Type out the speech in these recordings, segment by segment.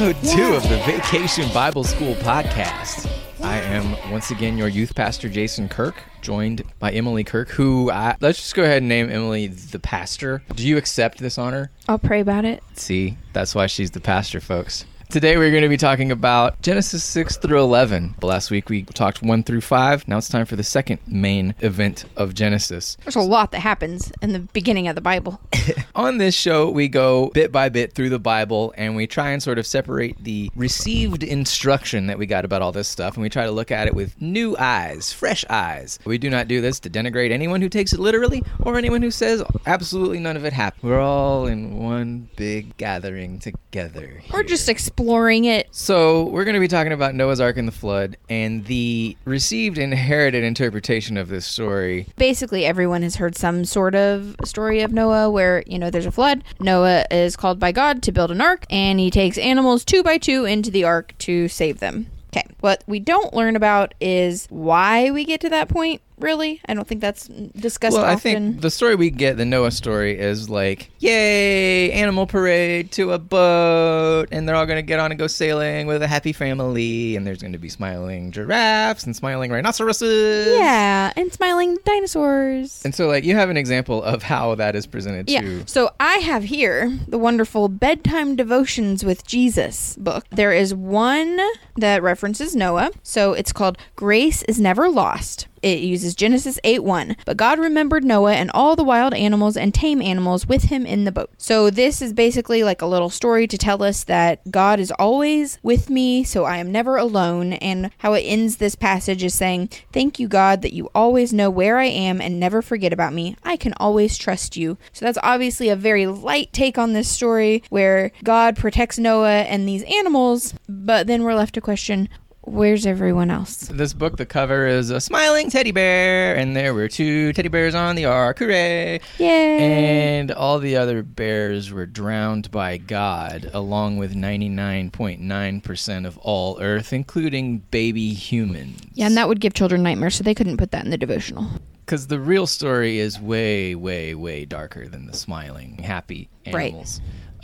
episode two of the Vacation Bible School podcast. I am once again your youth pastor, Jason Kirk, joined by Emily Kirk, who I, let's just go ahead and name Emily the pastor. Do you accept this honor? I'll pray about it. See, that's why she's the pastor, folks. Today we're going to be talking about Genesis 6 through 11. Last week we talked 1 through 5. Now it's time for the second main event of Genesis. There's a lot that happens in the beginning of the Bible. On this show, we go bit by bit through the Bible and we try and sort of separate the received instruction that we got about all this stuff and we try to look at it with new eyes, fresh eyes. We do not do this to denigrate anyone who takes it literally or anyone who says absolutely none of it happened. We're all in one big gathering together. We're here. just exploring it. So, we're going to be talking about Noah's Ark and the flood and the received inherited interpretation of this story. Basically, everyone has heard some sort of story of Noah where, you know, there's a flood. Noah is called by God to build an ark, and he takes animals two by two into the ark to save them. Okay, what we don't learn about is why we get to that point, really. I don't think that's discussed Well, I think the story we get, the Noah story, is like, yay, animal parade to a boat, and they're all going to get on and go sailing with a happy family, and there's going to be smiling giraffes and smiling rhinoceroses. yeah, and smiling dinosaurs. And so, like, you have an example of how that is presented Yeah. to. So I have here the wonderful Bedtime Devotions with Jesus book. There is one that references Noah. So it's called Grace is Never Lost. It uses Genesis 8 1. But God remembered Noah and all the wild animals and tame animals with him in the boat. So this is basically like a little story to tell us that God is always with me, so I am never alone. And how it ends this passage is saying, Thank you, God, that you always know where I am and never forget about me. I can always trust you. So that's obviously a very light take on this story where God protects Noah and these animals, but then we're left to question, Where's everyone else? This book, the cover is a smiling teddy bear, and there were two teddy bears on the ark. Hooray! Yay! And all the other bears were drowned by God, along with 99.9% of all Earth, including baby humans. yeah, and that would give children nightmares, so they couldn't put that in the devotional. Because the real story is way, way, way darker than the smiling, happy Right.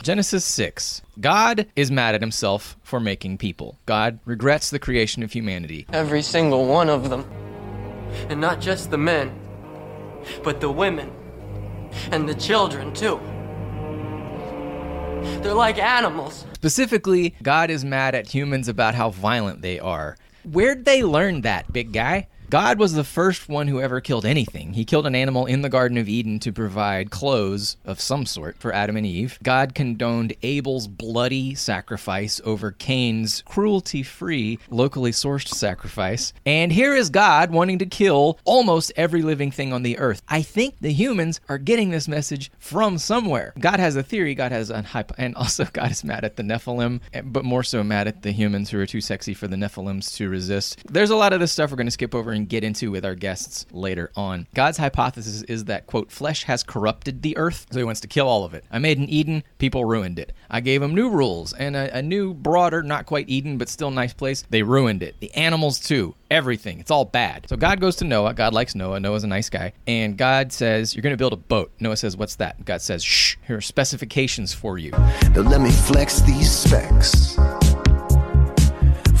Genesis 6. God is mad at himself for making people. God regrets the creation of humanity. Every single one of them. And not just the men, but the women. And the children, too. They're like animals. Specifically, God is mad at humans about how violent they are. Where'd they learn that, big guy? God was the first one who ever killed anything. He killed an animal in the Garden of Eden to provide clothes of some sort for Adam and Eve. God condoned Abel's bloody sacrifice over Cain's cruelty free, locally sourced sacrifice. And here is God wanting to kill almost every living thing on the earth. I think the humans are getting this message from somewhere. God has a theory, God has a hype, and also God is mad at the Nephilim, but more so mad at the humans who are too sexy for the Nephilims to resist. There's a lot of this stuff we're going to skip over and get into with our guests later on. God's hypothesis is that, quote, flesh has corrupted the earth, so he wants to kill all of it. I made an Eden, people ruined it. I gave them new rules and a, a new, broader, not quite Eden, but still nice place. They ruined it. The animals, too. Everything. It's all bad. So God goes to Noah. God likes Noah. Noah's a nice guy. And God says, You're going to build a boat. Noah says, What's that? God says, Shh, here are specifications for you. Now let me flex these specs.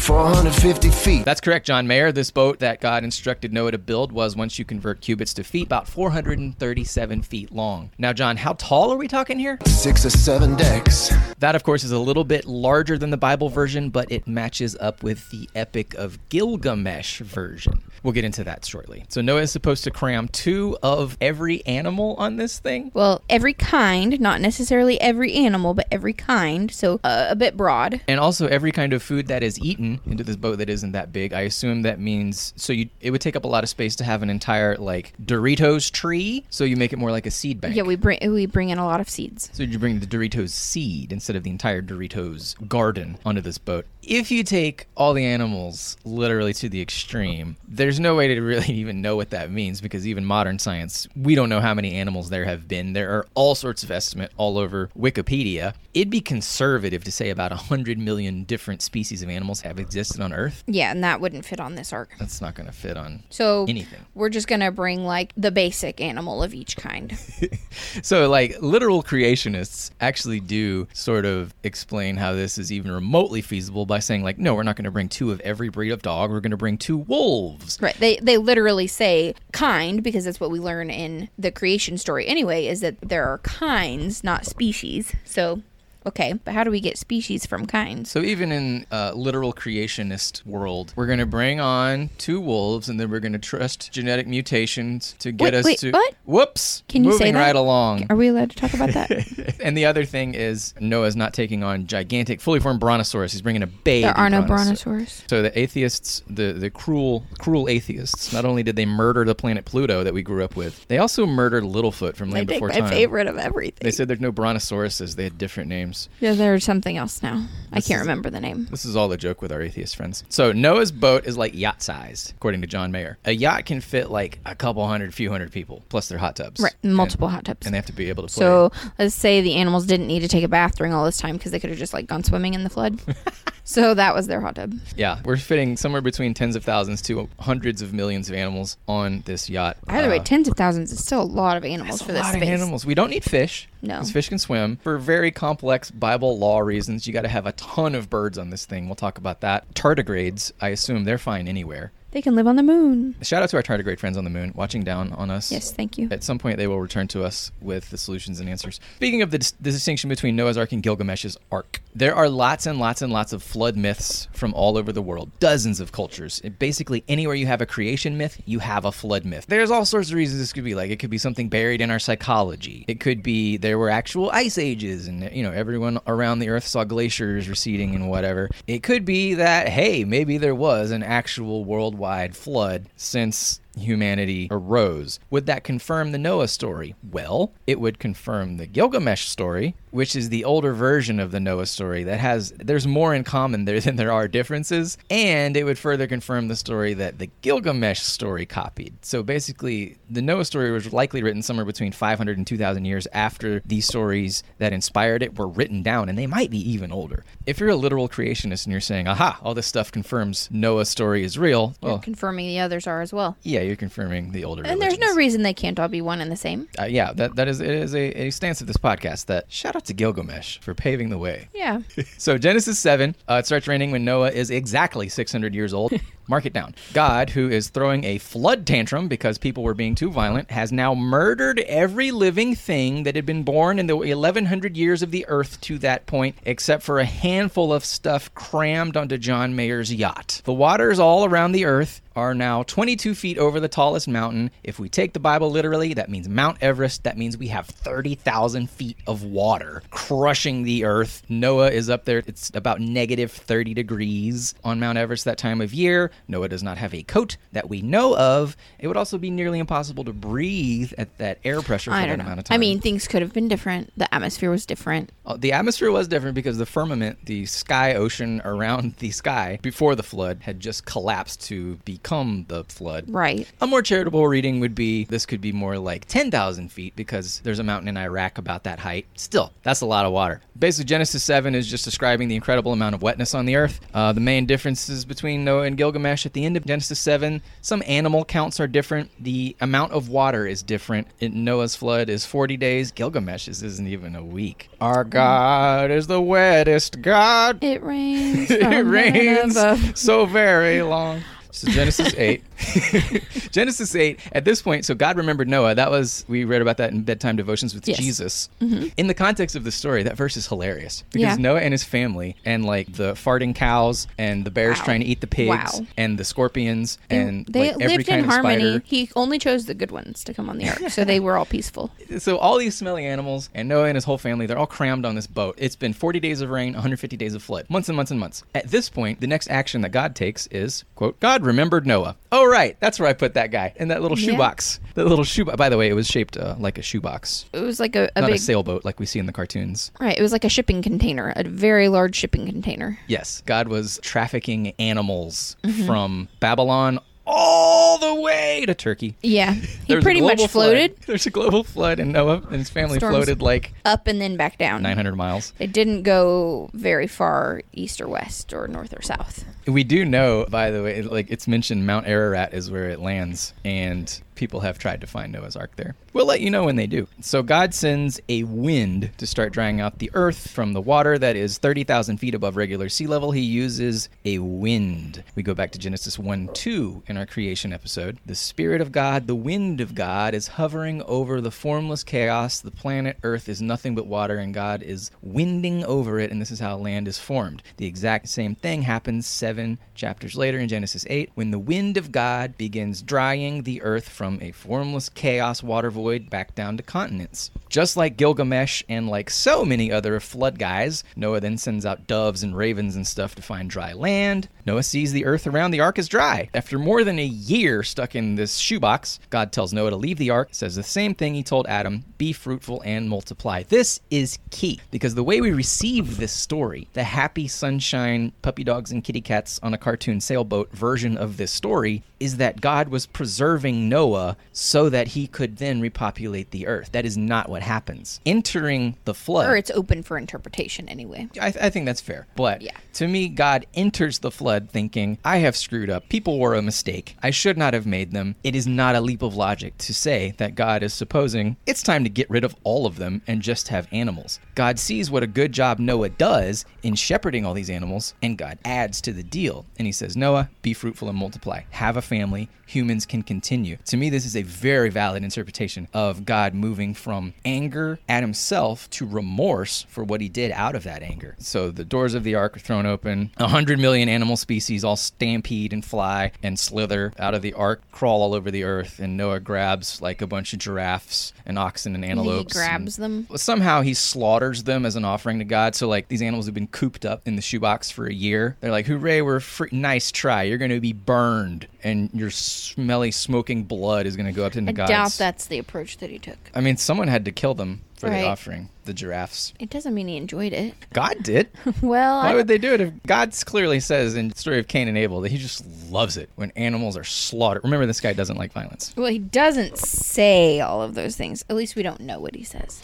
450 feet. That's correct, John Mayer. This boat that God instructed Noah to build was, once you convert cubits to feet, about 437 feet long. Now, John, how tall are we talking here? Six or seven decks. That, of course, is a little bit larger than the Bible version, but it matches up with the Epic of Gilgamesh version. We'll get into that shortly. So, Noah is supposed to cram two of every animal on this thing. Well, every kind, not necessarily every animal, but every kind, so uh, a bit broad. and also every kind of food that is eaten into this boat that isn't that big. I assume that means so you it would take up a lot of space to have an entire like Doritos tree. So you make it more like a seed bank. Yeah, we bring we bring in a lot of seeds. so you bring the Doritos seed instead of the entire Doritos garden onto this boat. If you take all the animals literally to the extreme, there's no way to really even know what that means because even modern science, we don't know how many animals there have been. There are all sorts of estimate all over Wikipedia. It'd be conservative to say about 100 million different species of animals have existed on Earth. Yeah, and that wouldn't fit on this ark. That's not going to fit on So anything. we're just gonna bring like the basic animal of each kind. So, like, literal creationists actually do sort of explain how this is even remotely feasible by saying, like, no, we're not going to bring two of every breed of dog. We're going to bring two wolves. right. They they literally say kind because that's what we learn in the creation story anyway, is that there are kinds, not species. So okay, but how do we get species from kinds? So, even in uh, literal creationist world, we're going to bring on two wolves, and then we're going to trust genetic mutations to get Wait, us wait, to. what? Whoops! Can you say that? right along. Are we allowed to talk about that? and the other thing is Noah's not taking on gigantic, fully formed brontosaurus. He's bringing a baby. there are no brontosaurus. So the atheists, the the cruel cruel atheists, not only did they murder the planet Pluto that we grew up with, they also murdered Littlefoot from Land Before my Time. My favorite of everything. They said there's no brontosauruses. They had different names. Yeah, there's something else now. I can't is- remember the name. This is all the joke with our atheist friends. So Noah's boat is like yacht sized, according to John Mayer. A yacht can fit like a couple hundred, few hundred people, plus their hot tubs. Right, And- multiple hot tubs. And they have to be able to play. So let's say the animals didn't need to take a bath during all this time because they could have just like gone swimming in the flood. so that was their hot tub. yeah, we're fitting somewhere between tens of thousands to hundreds of millions of animals on this yacht. Either way, Uh, tens of thousands is still a lot of animals for a this lot space. of animals. We don't need fish. No. because fish can swim. For very complex Bible law reasons, you got to have a ton of birds on this thing. We'll talk about that. Tardigrades, I assume they're fine anywhere. They can live on the moon. Shout out to our tardigrade friends on the moon, watching down on us. Yes, thank you. At some point, they will return to us with the solutions and answers. Speaking of the, dis- the distinction between Noah's Ark and Gilgamesh's Ark, there are lots and lots and lots of flood myths from all over the world. Dozens of cultures. It- basically, anywhere you have a creation myth, you have a flood myth. There's all sorts of reasons this could be. Like, it could be something buried in our psychology. It could be there were actual ice ages, and you know everyone around the Earth saw glaciers receding and whatever. It could be that hey, maybe there was an actual worldwide flood since humanity arose. Would that confirm the Noah story? Well, it would confirm the Gilgamesh story, which is the older version of the Noah story that has there's more in common there than there are differences, and it would further confirm the story that the Gilgamesh story copied. So basically, the Noah story was likely written somewhere between 500 and 2000 years after these stories that inspired it were written down, and they might be even older. If you're a literal creationist and you're saying, "Aha, all this stuff confirms Noah's story is real," well, Confirming the others are as well. yeah, you're confirming the older. And there's no reason they can't all be one and the same. Uh, yeah, that that is it is a, a stance of this podcast. That shout out to Gilgamesh for paving the way. Yeah. So Genesis seven, uh, it starts raining when Noah is exactly 600 years old. Mark it down. God, who is throwing a flood tantrum because people were being too violent, has now murdered every living thing that had been born in the 1100 years of the earth to that point, except for a handful of stuff crammed onto John Mayer's yacht. The waters all around the earth are now 22 feet over the tallest mountain. If we take the Bible literally, that means Mount Everest. That means we have 30,000 feet of water crushing the earth. Noah is up there. It's about negative 30 degrees on Mount Everest that time of year. Noah does not have a coat that we know of. It would also be nearly impossible to breathe at that air pressure for I that amount of time. I mean, things could have been different. The atmosphere was different. Uh, the atmosphere was different because the firmament, the sky ocean around the sky before the flood, had just collapsed to become the flood. Right. A more charitable reading would be this could be more like 10,000 feet because there's a mountain in Iraq about that height. Still, that's a lot of water. Basically, Genesis 7 is just describing the incredible amount of wetness on the earth. Uh, the main differences between Noah and Gilgamesh at the end of Genesis 7, some animal counts are different. The amount of water is different. In Noah's flood is 40 days. Gilgamesh's isn't even a week. Our God is the wettest God. It rains. it rains so very long. So Genesis 8. Genesis 8, at this point, so God remembered Noah. That was, we read about that in bedtime devotions with Yes. Jesus. Mm-hmm. In the context of the story, that verse is hilarious because Yeah. Noah and his family, and like the farting cows, and the bears Wow. trying to eat the pigs, Wow. and the scorpions, and they like, every lived kind in of harmony. He only chose the good ones to come on the ark, so they were all peaceful. so all these smelly animals and Noah and his whole family, they're all crammed on this boat. It's been 40 days of rain, 150 days of flood, months and months and months. At this point, the next action that God takes is, quote, God remembered Noah. Oh, right. That's where I put that guy in that little Yeah. shoebox. The little shoe. By the way, it was shaped uh, like a shoebox, It was like a, a not big a sailboat like we see in the cartoons. right. It was like a shipping container, a very large shipping container. Yes, God was trafficking animals Mm-hmm. from Babylon all the way to Turkey. Yeah, he a pretty much global floated flood. There's a global flood, and Noah and his family Storms. floated like up and then back down. 900 miles. It didn't go very far east or west or north or south. We do know, by the way, like it's mentioned, Mount Ararat is where it lands, and people have tried to find Noah's Ark there. We'll let you know when they do. So God sends a wind to start drying out the earth from the water that is 30,000 feet above regular sea level. He uses a wind. We go back to Genesis 1 2 in our creation episode. The Spirit of God, the wind of God, is hovering over the formless chaos. The planet Earth is nothing but water, and God is winding over it, and this is how land is formed. The exact same thing happens seven chapters later in Genesis 8 when the wind of God begins drying the earth from a formless chaos water void back down to continents. Just like Gilgamesh and like so many other flood guys, Noah then sends out doves and ravens and stuff to find dry land. Noah sees the earth around the ark is dry. After more than a year stuck in this shoebox, God tells Noah to leave the ark, says the same thing he told Adam be fruitful and multiply. This is key because the way we receive this story, the happy sunshine, puppy dogs and kitty cats on a cartoon sailboat version of this story, is that God was preserving Noah so that he could then repopulate the earth. That is not what happens. Entering the flood. Or it's open for interpretation anyway. I, I think that's fair. But Yeah. to me, God enters the flood thinking, I have screwed up. People were a mistake. I should not have made them. It is not a leap of logic to say that God is supposing it's time to get rid of all of them and just have animals. God sees what a good job Noah does in shepherding all these animals, and God adds to the deal. And he says, Noah, be fruitful and multiply. Have a family. Humans can continue. To me, this is a very valid interpretation of God moving from anger at himself to remorse for what he did out of that anger. So the doors of the ark are thrown open. A hundred million animal species all stampede and fly and slither out of the ark, crawl all over the earth, and Noah grabs like a bunch of giraffes and oxen and He antelopes. grabs them. Somehow he slaughters them as an offering to God. So like these animals have been cooped up in the shoebox for a year. They're like, "Hooray, we're free. nice try. You're going to be burned, and your smelly, smoking blood is going to go up into I God's." doubt that's the approach that he took. I mean, someone had to kill them for Right. the offering. The giraffes. It doesn't mean he enjoyed it. God did. Well, Why I, would they do it if God clearly says in the story of Cain and Abel that he just loves it when animals are slaughtered? Remember, this guy doesn't like violence. well, he doesn't say all of those things. At least we don't know what he says.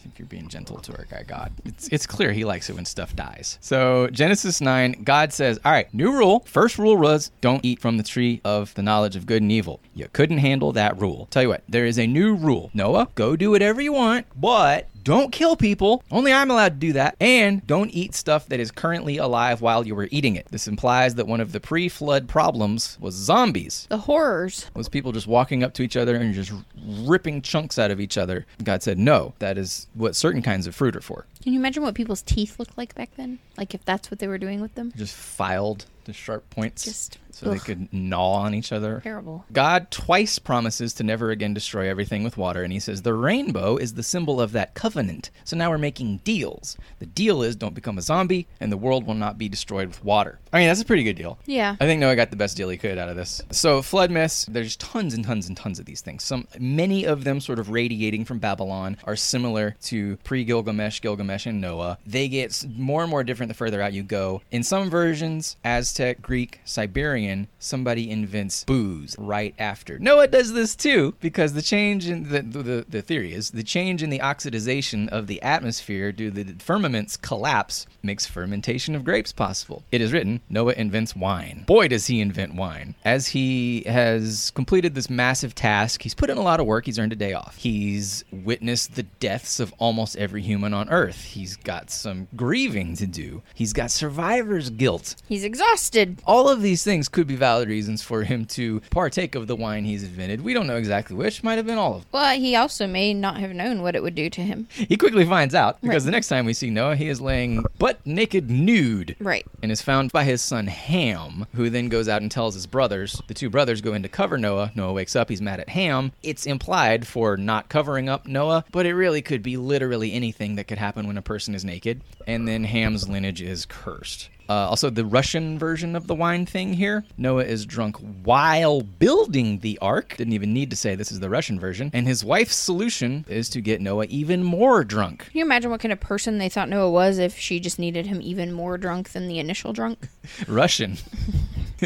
I think you're being gentle to our guy God. It's it's clear he likes it when stuff dies. So Genesis 9, God says, All right, new rule. First rule was don't eat from the tree of the knowledge of good and evil. You couldn't handle that rule. Tell you what, there is a new rule. Noah, go do whatever you want, but don't kill people. Only I'm allowed to do that. And don't eat stuff that is currently alive while you were eating it. This implies that one of the pre-flood problems was zombies The horrors. was people just walking up to each other and just ripping chunks out of each other. God said, no, that is what certain kinds of fruit are for. Can you imagine what people's teeth looked like back then? Like if that's what they were doing with them? Just filed the sharp points Just, so they could gnaw on each other. Terrible. God twice promises to never again destroy everything with water, and he says the rainbow is the symbol of that covenant. So now we're making deals. The deal is don't become a zombie, and the world will not be destroyed with water. I mean, that's a pretty good deal. Yeah. I think Noah got the best deal he could out of this. So flood myths, there's tons and tons and tons of these things. Some many of them sort of radiating from Babylon are similar to pre-Gilgamesh, Gilgamesh and Noah. They get more and more different the further out you go. In some versions, Aztec, Greek, Siberian, somebody invents booze right after. Noah does this too because the change in the the, the theory is the change in the oxidization of the atmosphere due to the firmament's collapse makes fermentation of grapes possible. It is written, Noah invents wine. Boy, does he invent wine. As he has completed this massive task, he's put in a lot of work. He's earned a day off. He's witnessed the deaths of almost every human on Earth. He's got some grieving to do. He's got survivor's guilt. He's exhausted. All of these things could be valid reasons for him to partake of the wine he's invented. We don't know exactly which. Might have been all of them. Well, he also may not have known what it would do to him. He quickly finds out because Right. the next time we see Noah, he is laying butt naked nude. Right. And is found by his son Ham, who then goes out and tells his brothers. The two brothers go in to cover Noah. Noah wakes up. He's mad at Ham. It's implied for not covering up Noah, but it really could be literally anything that could happen when a person is naked. And then Ham's lineage is cursed. Uh, also, the Russian version of the wine thing here Noah is drunk while building the ark. Didn't even need to say this is the Russian version. And his wife's solution is to get Noah even more drunk. Can you imagine what kind of person they thought Noah was if she just needed him even more drunk than the initial drunk? Russian.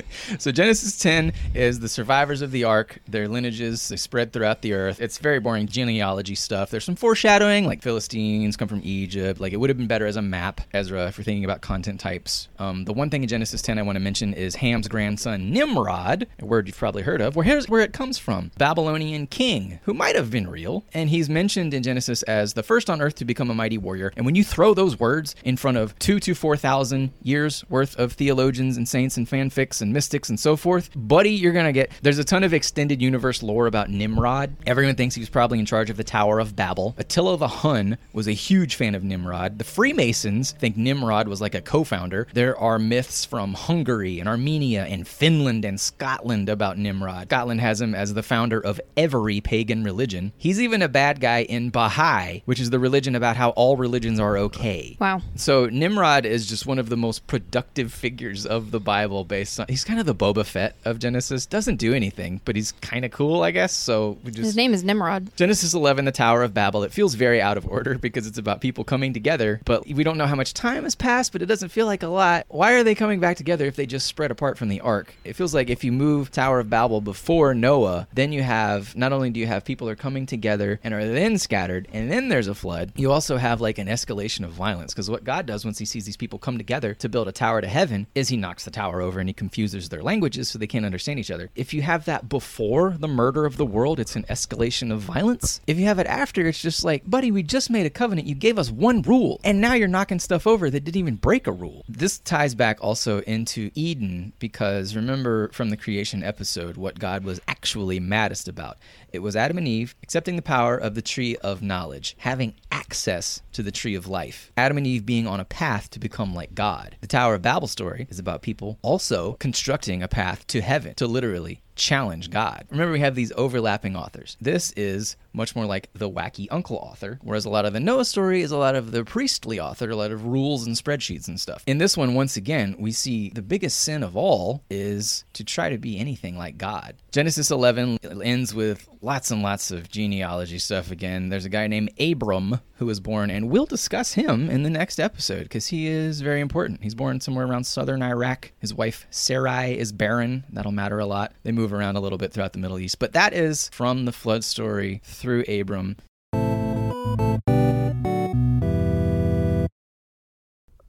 so Genesis 10 is the survivors of the ark, their lineages, they spread throughout the earth. It's very boring genealogy stuff. There's some foreshadowing, like Philistines come from Egypt. Like it would have been better as a map, Ezra, if you're thinking about content types. Um, the one thing in Genesis 10 I want to mention is Ham's grandson Nimrod, a word you've probably heard of. Where here's where it comes from: Babylonian king who might have been real, and he's mentioned in Genesis as the first on earth to become a mighty warrior. And when you throw those words in front of two to four thousand years worth of theologians and saints and fanfics and mystics and so forth, buddy, you're gonna get. There's a ton of extended universe lore about Nimrod. Everyone thinks he was probably in charge of the Tower of Babel. Attila the Hun was a huge fan of Nimrod. The Freemasons think Nimrod was like a co-founder. There are myths from Hungary and Armenia and Finland and Scotland about Nimrod. Scotland has him as the founder of every pagan religion. He's even a bad guy in Baha'i, which is the religion about how all religions are okay. Wow. So Nimrod is just one of the most productive figures of the Bible based on he's kind of the Boba Fett of Genesis. Doesn't do anything, but he's kind of cool, I guess. So we just His name is Nimrod. Genesis 11, the Tower of Babel. It feels very out of order because it's about people coming together, but we don't know how much time has passed, but it doesn't feel like a lot. Why are they coming back together if they just spread apart from the ark? It feels like if you move Tower of Babel before Noah, then you have not only do you have people are coming together and are then scattered, and then there's a flood, you also have like an escalation of violence because what God does once he sees these people come together to build a tower to heaven is he knocks the tower over and he confuses their languages so they can't understand each other. If you have that before the murder of the world, it's an escalation of violence. If you have it after, it's just like, buddy, we just made a covenant. You gave us one rule, and now you're knocking stuff over that didn't even break a rule. This ties back also into Eden because remember from the creation episode what God was actually maddest about. It was Adam and Eve accepting the power of the tree of knowledge, having access to the tree of life. Adam and Eve being on a path to become like God. The Tower of Babel story is about people also constructing a path to heaven, to literally challenge God. Remember, we have these overlapping authors. This is much more like the wacky uncle author, whereas a lot of the Noah story is a lot of the priestly author, a lot of rules and spreadsheets and stuff. In this one, once again, we see the biggest sin of all is to try to be anything like God. Genesis 11 ends with lots and lots of genealogy stuff again. There's a guy named Abram who was born, and we'll discuss him in the next episode because he is very important. He's born somewhere around southern Iraq. His wife Sarai is barren. That'll matter a lot. They move around a little bit throughout the Middle East, but that is from the flood story through Abram.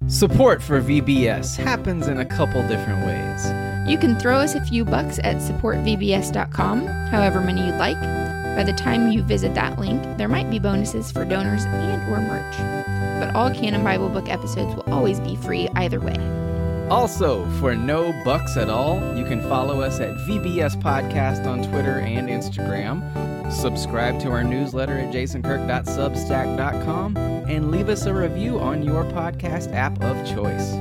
Support for VBS happens in a couple different ways. You can throw us a few bucks at supportvbs.com, however many you'd like. By the time you visit that link, there might be bonuses for donors and or merch. But all Canon Bible Book episodes will always be free either way. Also, for no bucks at all, you can follow us at VBS Podcast on Twitter and Instagram. Subscribe to our newsletter at jasonkirk.substack.com and leave us a review on your podcast app of choice.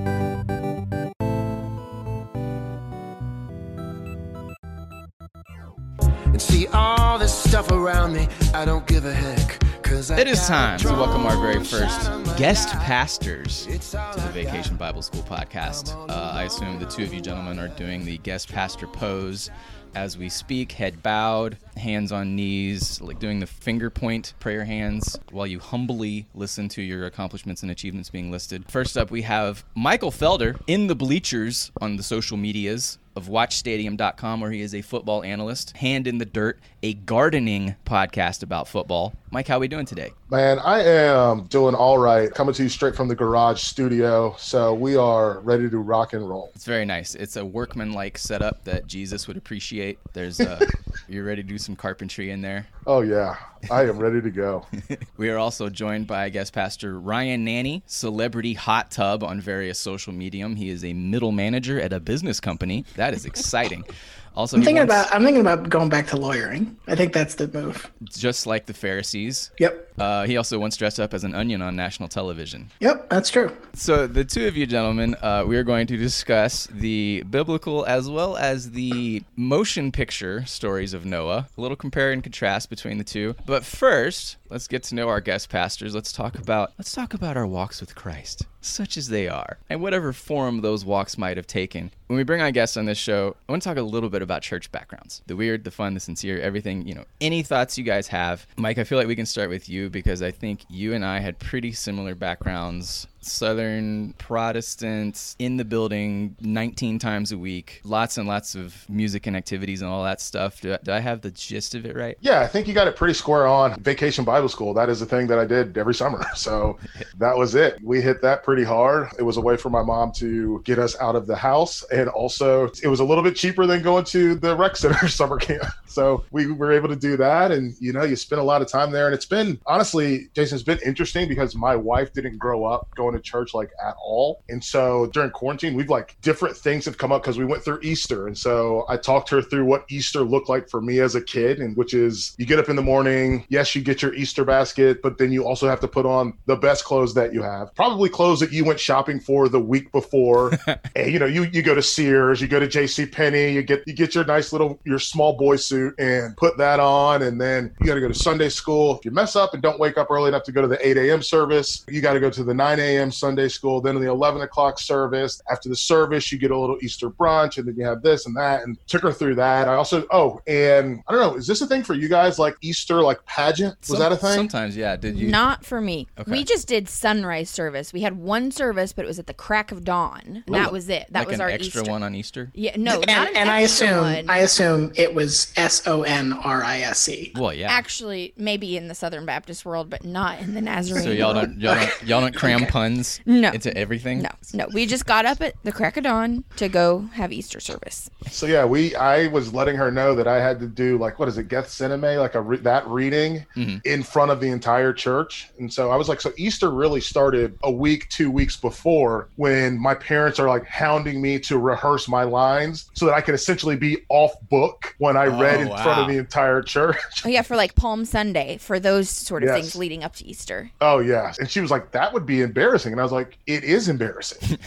And see all this stuff around me, I don't give a heck. It is time to welcome our very first shot on my guest pastors to the Vacation Bible School podcast. Uh, I assume the two of you gentlemen are doing the guest pastor pose as we speak, head bowed, hands on knees, like doing the finger point prayer hands while you humbly listen to your accomplishments and achievements being listed. First up, we have Michael Felder in the bleachers on the social medias of watchstadium.com where he is a football analyst, Hand in the Dirt, a gardening podcast about football. Mike, how are we doing today? Man, I am doing all right. Coming to you straight from the garage studio. So we are ready to rock and roll. It's very nice. It's a workman-like setup that Jesus would appreciate. There's uh you're ready to do some carpentry in there. Oh, yeah. I am ready to go. We are also joined by guest pastor Ryan Nanni, celebrity hot tub on various social medium. He is a middle manager at a business company. That is exciting. Also, I'm thinking wants- about I'm thinking about going back to lawyering. I think that's the move. just like the Pharisees. Yep. Uh, he also once dressed up as an onion on national television. Yep, that's true. So, the two of you gentlemen, uh, we are going to discuss the biblical as well as the motion picture stories of Noah. A little compare and contrast between the two. But first, Let's get to know our guest pastors. Let's talk about let's talk about our walks with Christ, such as they are, and whatever form those walks might have taken. When we bring on guests on this show, I want to talk a little bit about church backgrounds. The weird, the fun, the sincere, everything, you know, any thoughts you guys have. Mike, I feel like we can start with you because I think you and I had pretty similar backgrounds Southern Protestants in the building 19 times a week, lots and lots of music and activities and all that stuff. Do, do I have the gist of it right? Yeah, I think you got it pretty square on. Vacation Bible School, that is the thing that I did every summer. So that was it. We hit that pretty hard. It was a way for my mom to get us out of the house. And also, it was a little bit cheaper than going to the rec center summer camp. So we were able to do that. And, you know, you spend a lot of time there. And it's been, honestly, Jason, it's been interesting because my wife didn't grow up going to church like at all. And so during quarantine, we've like different things have come up because we went through Easter. And so I talked her through what Easter looked like for me as a kid, and which is you get up in the morning, yes, you get your Easter basket, but then you also have to put on the best clothes that you have. Probably clothes that you went shopping for the week before. and you know, you you go to Sears, you go to JC Penney, you get you get your nice little your small boy suit and put that on, and then you gotta go to Sunday school. If you mess up and don't wake up early enough to go to the 8 a.m. service, you gotta go to the 9 a.m. Sunday school, then the 11 o'clock service. After the service, you get a little Easter brunch, and then you have this and that, and took her through that. I also, oh, and I don't know, is this a thing for you guys, like Easter, like pageant? Was Some- that a thing? Sometimes, yeah. Did you? Not for me. Okay. We just did sunrise service. We had one service, but it was at the crack of dawn. And that was it. That like was an our extra Easter. one on Easter. Yeah, no, not and, an and I assume one. I assume it was S O N R I S E. Well, yeah. Actually, maybe in the Southern Baptist world, but not in the Nazarene. so y'all don't y'all don't, y'all don't cram puns No. into everything. No, no. We just got up at the crack of dawn to go have Easter service. So yeah, we I was letting her know that I had to do like what is it, Gethsemane, like a re- that reading mm-hmm. in front of the entire church, and so I was like, so Easter really started a week, two weeks before when my parents are like hounding me to rehearse my lines so that I could essentially be off book when I read Oh, in front of the entire church. Oh yeah, for like Palm Sunday, for those sort of Yes. things leading up to Easter. Oh yeah, and she was like, "That would be embarrassing," and I was like, "It is embarrassing,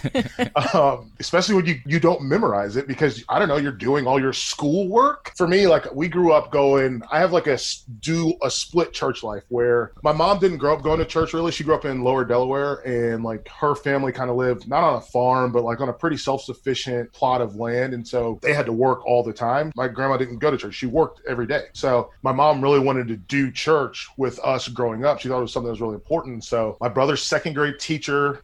um, especially when you you don't memorize it because I don't know you're doing all your school work." For me, like we grew up going, I have like a do a split church life where my mom didn't grow up going to church really. She grew up in Lower Delaware, and like her family kind of lived not on a farm, but like on a pretty self sufficient plot of land, and so they had to work all the time. My grandma didn't go to church; she worked every day. So my mom really wanted to do church with us growing up. She thought it was something that was really important. So my brother's second grade teacher,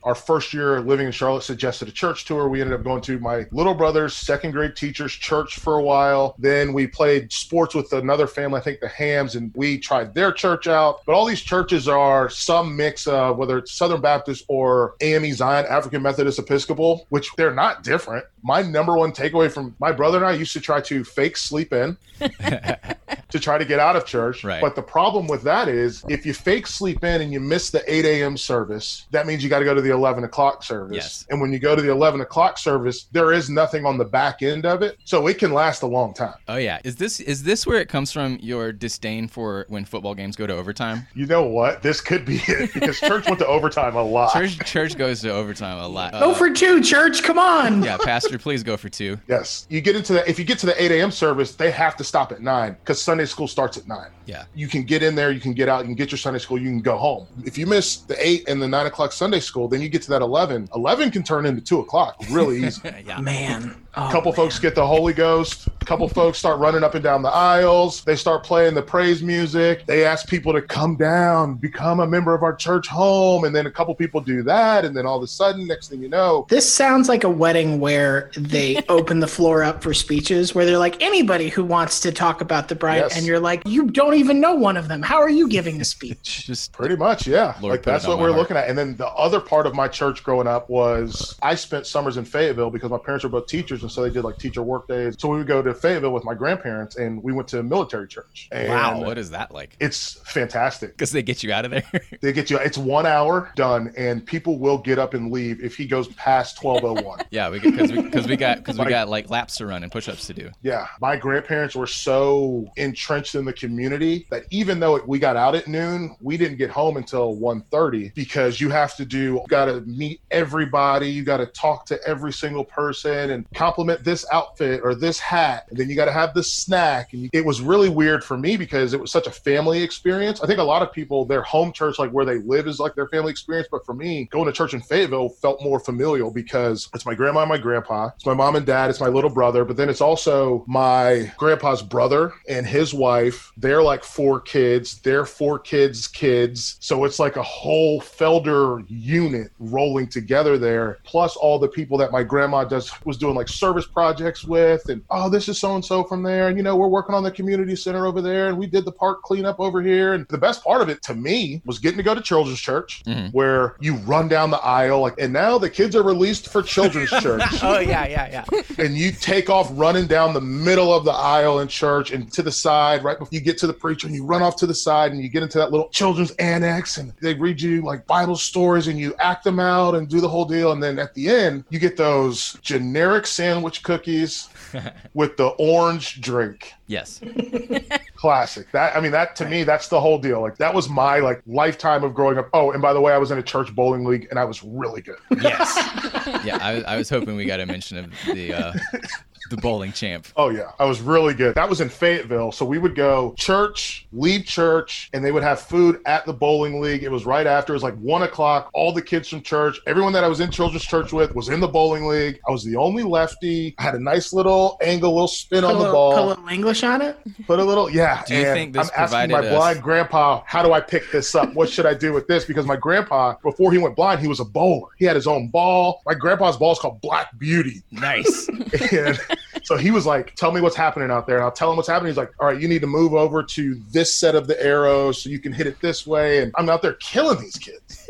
our first year living in Charlotte, suggested a church tour. We ended up going to my little brother's second grade teacher's church for a while. Then we played sports with another family, I think the Hams, and we tried their church out. But all these churches are some mix of whether it's Southern Baptist or AME Zion, African Methodist Episcopal, which they're not different. My number one takeaway from my brother and I used to try to fake sleep in to try to get out of church. Right. But the problem with that is if you fake sleep in and you miss the 8 a.m. service, that means you got to go to the 11 o'clock service. Yes. And when you go to the 11 o'clock service, there is nothing on the back end of it. So it can last a long time. Oh yeah. Is this is this where it comes from? Your disdain for when football games go to overtime? You know what? This could be it because church went to overtime a lot. Church church goes to overtime a lot. Go Uh, for two, church. Come on. yeah, Pastor, please go for two. Yes. You get into the, if you get to the 8 a.m. service, they have to stop at 9 because Sunday school starts at 9. Yeah. You can get in there, you can get out, you can get your Sunday school, you can go home. If you miss the 8 and the 9 o'clock Sunday school, then you get to that 11. 11 can turn into 2 o'clock really easy. Yeah. Man. Oh, A couple man. folks get the Holy Ghost. A couple folks start running up and down the aisles. They start playing the praise music. They ask people to come down, become a member of our church home. And then a couple people do that. And then all of a sudden, next thing you know, This sounds like a wedding where they open the floor up for speeches, where they're like, anybody who wants to talk about the bride, Yes. and you're like, you don't even know one of them. How are you giving a speech? Just Pretty much, yeah. Lord like that's what we're heart. looking at. And then the other part of my church growing up was I spent summers in Fayetteville because my parents were both teachers, and so they did like teacher work days. So we would go to Fayetteville with my grandparents, and we went to a military church. And wow. What is that like? It's fantastic. Because they get you out of there. They get you. It's one hour done, and people will get up and leave if he goes past twelve oh one. yeah, we because we, 'cause we got because we got like laps to run and push-ups to do. Yeah, my grandparents were so entrenched in the community that even though we got out at noon, we didn't get home until 1.30 because you have to do, got to meet everybody, you got to talk to every single person and compliment this outfit or this hat. And then you got to have the snack. And it was really weird for me because it was such a family experience. I think a lot of people, their home church, like where they live, is like their family experience. But for me, going to church in Fayetteville felt more familial because it's my grandma and my grandpa, it's my mom and dad, it's my little brother, but then it's also my grandpa's brother and his wife. They're like four kids, they're four kids' kids. So it's like a whole Felder unit rolling together there, plus all the people that my grandma does was doing like service projects with. And oh, this is so and so from there. And you know, we're working on the community center over there, and we did the park cleanup over here. And the best part of it to me was getting to go to children's church mm-hmm. where you run down the aisle like and now the kids are released for children's church Oh yeah, yeah, yeah. and you take off running down the middle of the aisle in church and to the side right before you get to the preacher and you run off to the side and you get into that little children's annex and they read you like bible stories and you act them out and do the whole deal and then at the end you get those generic sandwich cookies with the orange drink. Yes. classic. That i mean that to me that's the whole deal. Like that was my like lifetime of growing up. Oh and by the way i was in a church bowling league and i was really good. Yes. Yeah, I, I was hoping we got a mention of the uh, the bowling champ. Oh yeah, I was really good. That was in Fayetteville, so we would go church, leave church, and they would have food at the bowling league. It was right after. It was like one o'clock. All the kids from church, everyone that I was in children's church with, was in the bowling league. I was the only lefty. I had a nice little angle, little spin Put on a, the little, ball. put a little English on it. Put a little, yeah. Do you and think this I'm asking my us- blind grandpa, how do I pick this up? What should I do with this? Because my grandpa, before he went blind, he was a bowler. He had his own ball. My grandpa's ball is called Black Beauty. Nice. And so he was like, Tell me what's happening out there. And I'll tell him what's happening. He's like, All right, you need to move over to this set of the arrows so you can hit it this way. And I'm out there killing these kids.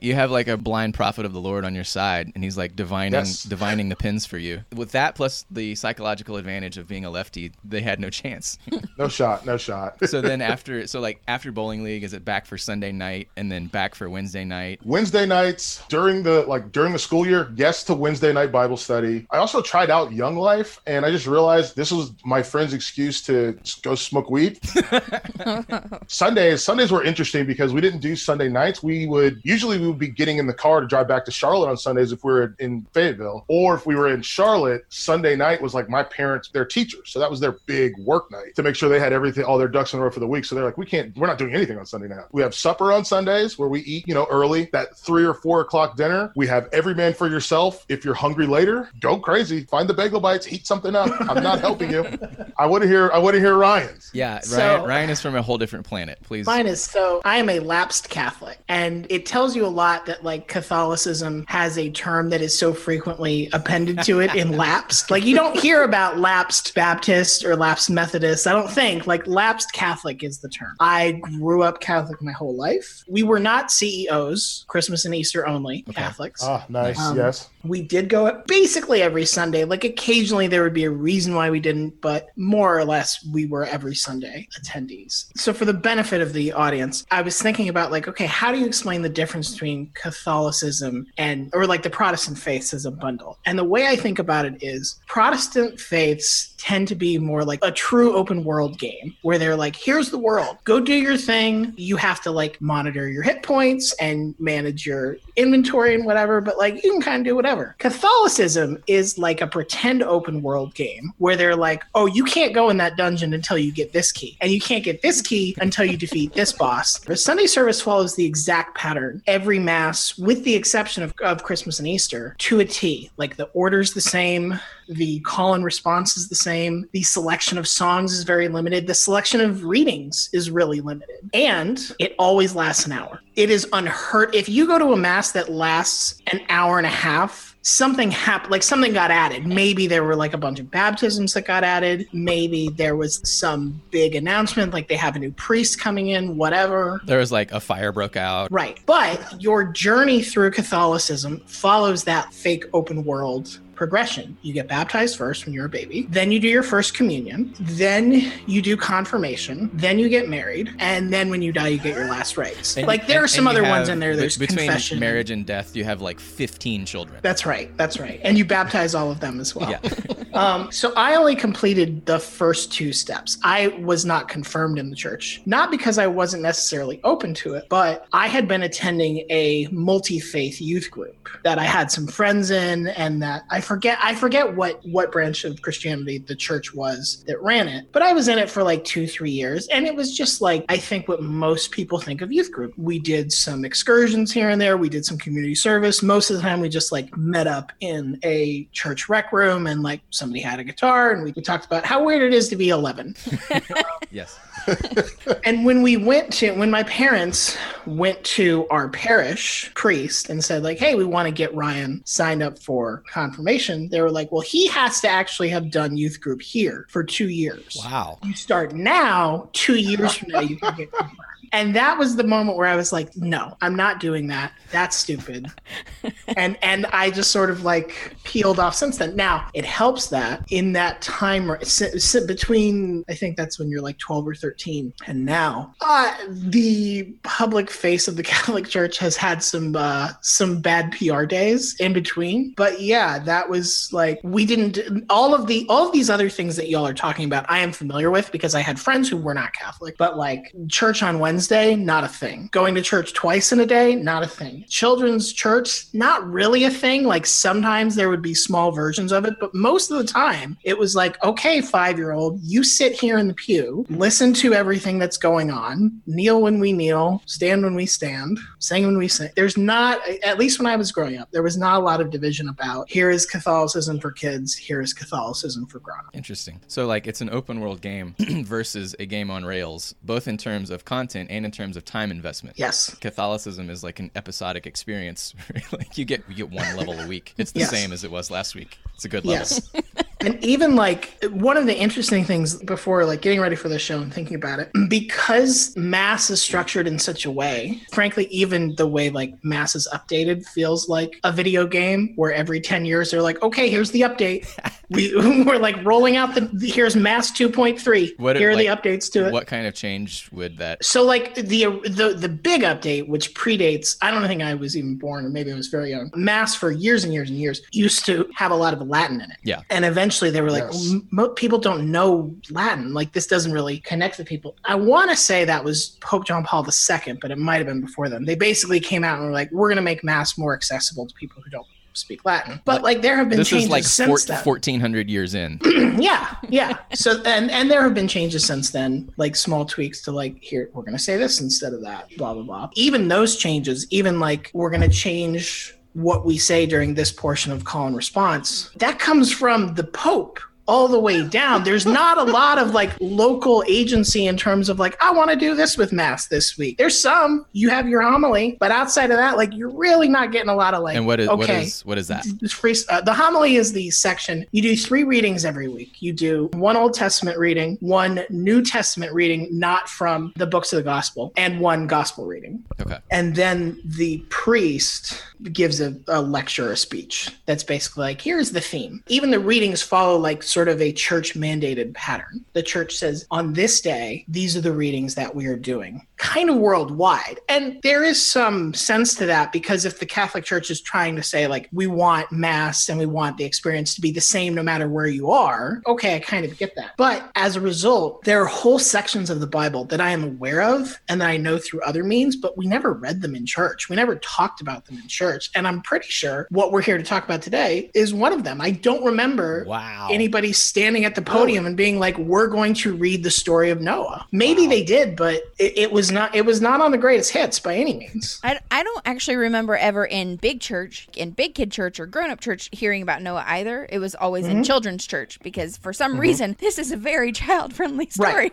You have like a blind prophet of the Lord on your side, and he's like divining Yes. divining the pins for you. With that plus the psychological advantage of being a lefty, they had no chance. No shot, no shot. so then after so like after bowling league, is it back for Sunday night and then back for Wednesday night? Wednesday nights during the like during the school year, yes to Wednesday night Bible study. I also tried out Young Life, and I just realized this was my friend's excuse to go smoke weed. Sundays, Sundays were interesting because we didn't do Sunday nights. We would usually we would be getting in the car to drive back to Charlotte on Sundays if we were in Fayetteville, or if we were in Charlotte. Sunday night was like my parents, their teachers, so that was their big work night to make sure they had everything, all their ducks in a row for the week. So they're like, we can't, we're not doing anything on Sunday night. We have supper on Sundays where we eat, you know, early. That three or four o'clock dinner. We have every man for yourself. If you're hungry later, go crazy. Find the bagel bites, eat something up. I'm not helping you. I want to hear, I want to hear Ryan's. Yeah, So- Ryan, Ryan is from a whole different planet. Please. Mine is so I am a lapsed Catholic, and it tells you a lot that like Catholicism has a term that is so frequently appended to it in lapsed. Like you don't hear about lapsed Baptist or lapsed Methodist. I don't think like lapsed Catholic is the term. I grew up Catholic my whole life. We were not CEOs, Christmas and Easter only Catholics. Ah, nice. Um, yes. We did go basically every Sunday. Like occasionally there would be a reason why we didn't, but more or less we were every Sunday attendees. So for the benefit of the audience, I was thinking about like, okay, how do you explain the difference between Catholicism and or like the Protestant faiths as a bundle? And the way I think about it is Protestant faiths tend to be more like a true open world game where they're like, here's the world, go do your thing. You have to like monitor your hit points and manage your inventory and whatever, but like you can kind of do whatever. Catholicism is like a pretend open world game where they're like, oh, you can't go in that dungeon until you get this key, and you can't get this key until you defeat this boss. The Sunday service follows the exact pattern every mass, with the exception of, of Christmas and Easter, to a T. Like the order's the same, the call and response is the same, the selection of songs is very limited, the selection of readings is really limited, and it always lasts an hour. It is unheard. If you go to a mass that lasts an hour and a half, something happened like something got added. Maybe there were like a bunch of baptisms that got added. Maybe there was some big announcement like they have a new priest coming in whatever. There was like a fire broke out. right. But your journey through catholicism follows that fake open world progression. You get baptized first when you're a baby, then you do your first communion, then you do confirmation, then you get married, and then when you die, you get your last rites. And- like there and- are some other ones in there. There's between confession. marriage and death, you have like 15 children. That's right. That's right. And you baptize all of them as well. Yeah. Um, so I only completed the first two steps. I was not confirmed in the church, not because I wasn't necessarily open to it, but I had been attending a multi faith youth group that I had some friends in, and that I forget I forget what what branch of Christianity the church was that ran it, but I was in it for like two three years, and it was just like I think what most people think of youth group. We did some excursions here and there. We did some community service. Most of the time, we just like met up in a church rec room, and like somebody had a guitar, and we, we talked about how weird it is to be 11. Yes. And when we went to, when my parents went to our parish priest and said, like, hey, we want to get Ryan signed up for confirmation, they were like, well, he has to actually have done youth group here for two years. Wow. You start now, two years from now, you can get. And that was the moment where I was like, no, I'm not doing that. That's stupid. and and I just sort of like peeled off since then. Now it helps that in that time between I think that's when you're like 12 or 13 and now uh, the public face of the Catholic Church has had some uh, some bad PR days in between. But yeah, that was like we didn't all of the all of these other things that y'all are talking about. I am familiar with because I had friends who were not Catholic, but like church on Wednesday, not a thing. Going to church twice in a day, not a thing. Children's church, not really a thing. Like sometimes there would be small versions of it, but most of the time it was like, okay, five year old, you sit here in the pew, listen to everything that's going on, kneel when we kneel, stand when we stand, sing when we sing. There's not, at least when I was growing up, there was not a lot of division about here is Catholicism for kids, here is Catholicism for grown. Interesting. So, like, it's an open world game versus a game on rails, both in terms of content and in terms of time investment. Yes. Catholicism is like an episodic experience. like you get you get one level a week. It's the Yes. same as it was last week. It's a good level. Yes. and even like one of the interesting things before like getting ready for the show and thinking about it, because mass is structured in such a way, frankly, even the way like mass is updated feels like a video game where every 10 years they're like, okay, here's the update. we, we're like rolling out the, here's mass 2.3. What- Here are the like, updates to it. What kind of change would that? So like the the the big update, which predates, I don't think I was even born, or maybe I was very young. Mass for years and years and years used to have a lot of Latin in it. Yeah. And eventually they were like, Yes. "M- people don't know Latin. Like this doesn't really connect with people. I want to say that was Pope John Paul II, but it might have been before them. They basically came out and were like, we're going to make Mass more accessible to people who don't speak Latin. But like there have been This changes is like since four, then. 1400 years in. yeah yeah so and and there have been changes since then like small tweaks to like here we're going to say this instead of that blah blah blah even those changes even like we're going to change what we say during this portion of call and response that comes from the pope all the way down there's not a lot of like local agency in terms of like i want to do this with mass this week there's some you have your homily but outside of that like you're really not getting a lot of like And what is what okay, is what is that? free, uh, the homily is the section. You do three readings every week. You do one Old Testament reading, one New Testament reading, not from the books of the gospel, and one gospel reading. Okay. And then the priest gives a, a lecture, a speech that's basically like, here's the theme. Even the readings follow like sort of a church mandated pattern. The church says, on this day, these are the readings that we are doing, kind of worldwide. And there is some sense to that because if the Catholic Church is trying to say, like, we want Mass and we want the experience to be the same no matter where you are, okay, I kind of get that. But as a result, there are whole sections of the Bible that I am aware of and that I know through other means, but we never read them in church. We never talked about them in church. And I'm pretty sure what we're here to talk about today is one of them. I don't remember Wow. anybody standing at the podium and being like, "We're going to read the story of Noah." Maybe they did, but it, it was not. It was not on the greatest hits by any means. I, I don't actually remember ever in big church, in big kid church or grown up church hearing about Noah either. It was always Mm-hmm. in children's church because for some reason this is a very child friendly story. Right.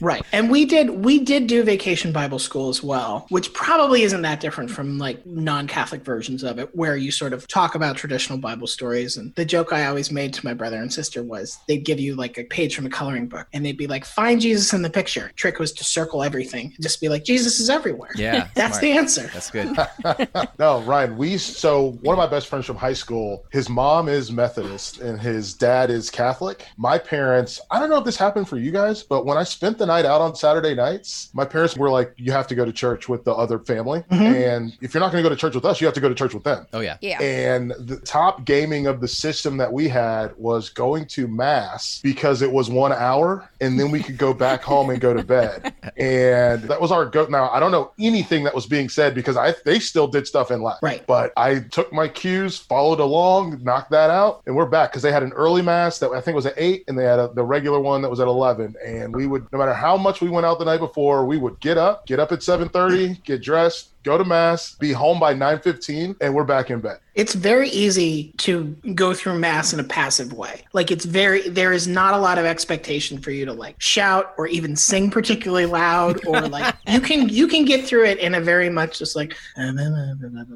Right. And we did we did do vacation Bible school as well, which probably isn't that different from like non-Catholic versions of it where you sort of talk about traditional Bible stories and the joke I always made to my brother and sister was they'd give you like a page from a coloring book and they'd be like find Jesus in the picture. Trick was to circle everything just be like Jesus is everywhere. Yeah. That's smart. the answer. That's good. No, Ryan, we so one of my best friends from high school, his mom is Methodist and his dad is Catholic. My parents, I don't know if this happened for you guys, but when I spent the night out on Saturday nights, my parents were like, you have to go to church with the other family. Mm-hmm. And if you're not going to go to church with us, you have to go to church with them. Oh yeah. Yeah. And the top gaming of the system that we had was going to mass because it was one hour and then we could go back home and go to bed. And that was was our go. Now I don't know anything that was being said because I they still did stuff in Latin. Right. But I took my cues, followed along, knocked that out, and we're back because they had an early mass that I think was at eight, and they had a, the regular one that was at eleven. And we would, no matter how much we went out the night before, we would get up, get up at seven thirty, get dressed, go to mass, be home by nine fifteen, and we're back in bed. It's very easy to go through mass in a passive way. Like it's very there is not a lot of expectation for you to like shout or even sing particularly loud or like you can you can get through it in a very much just like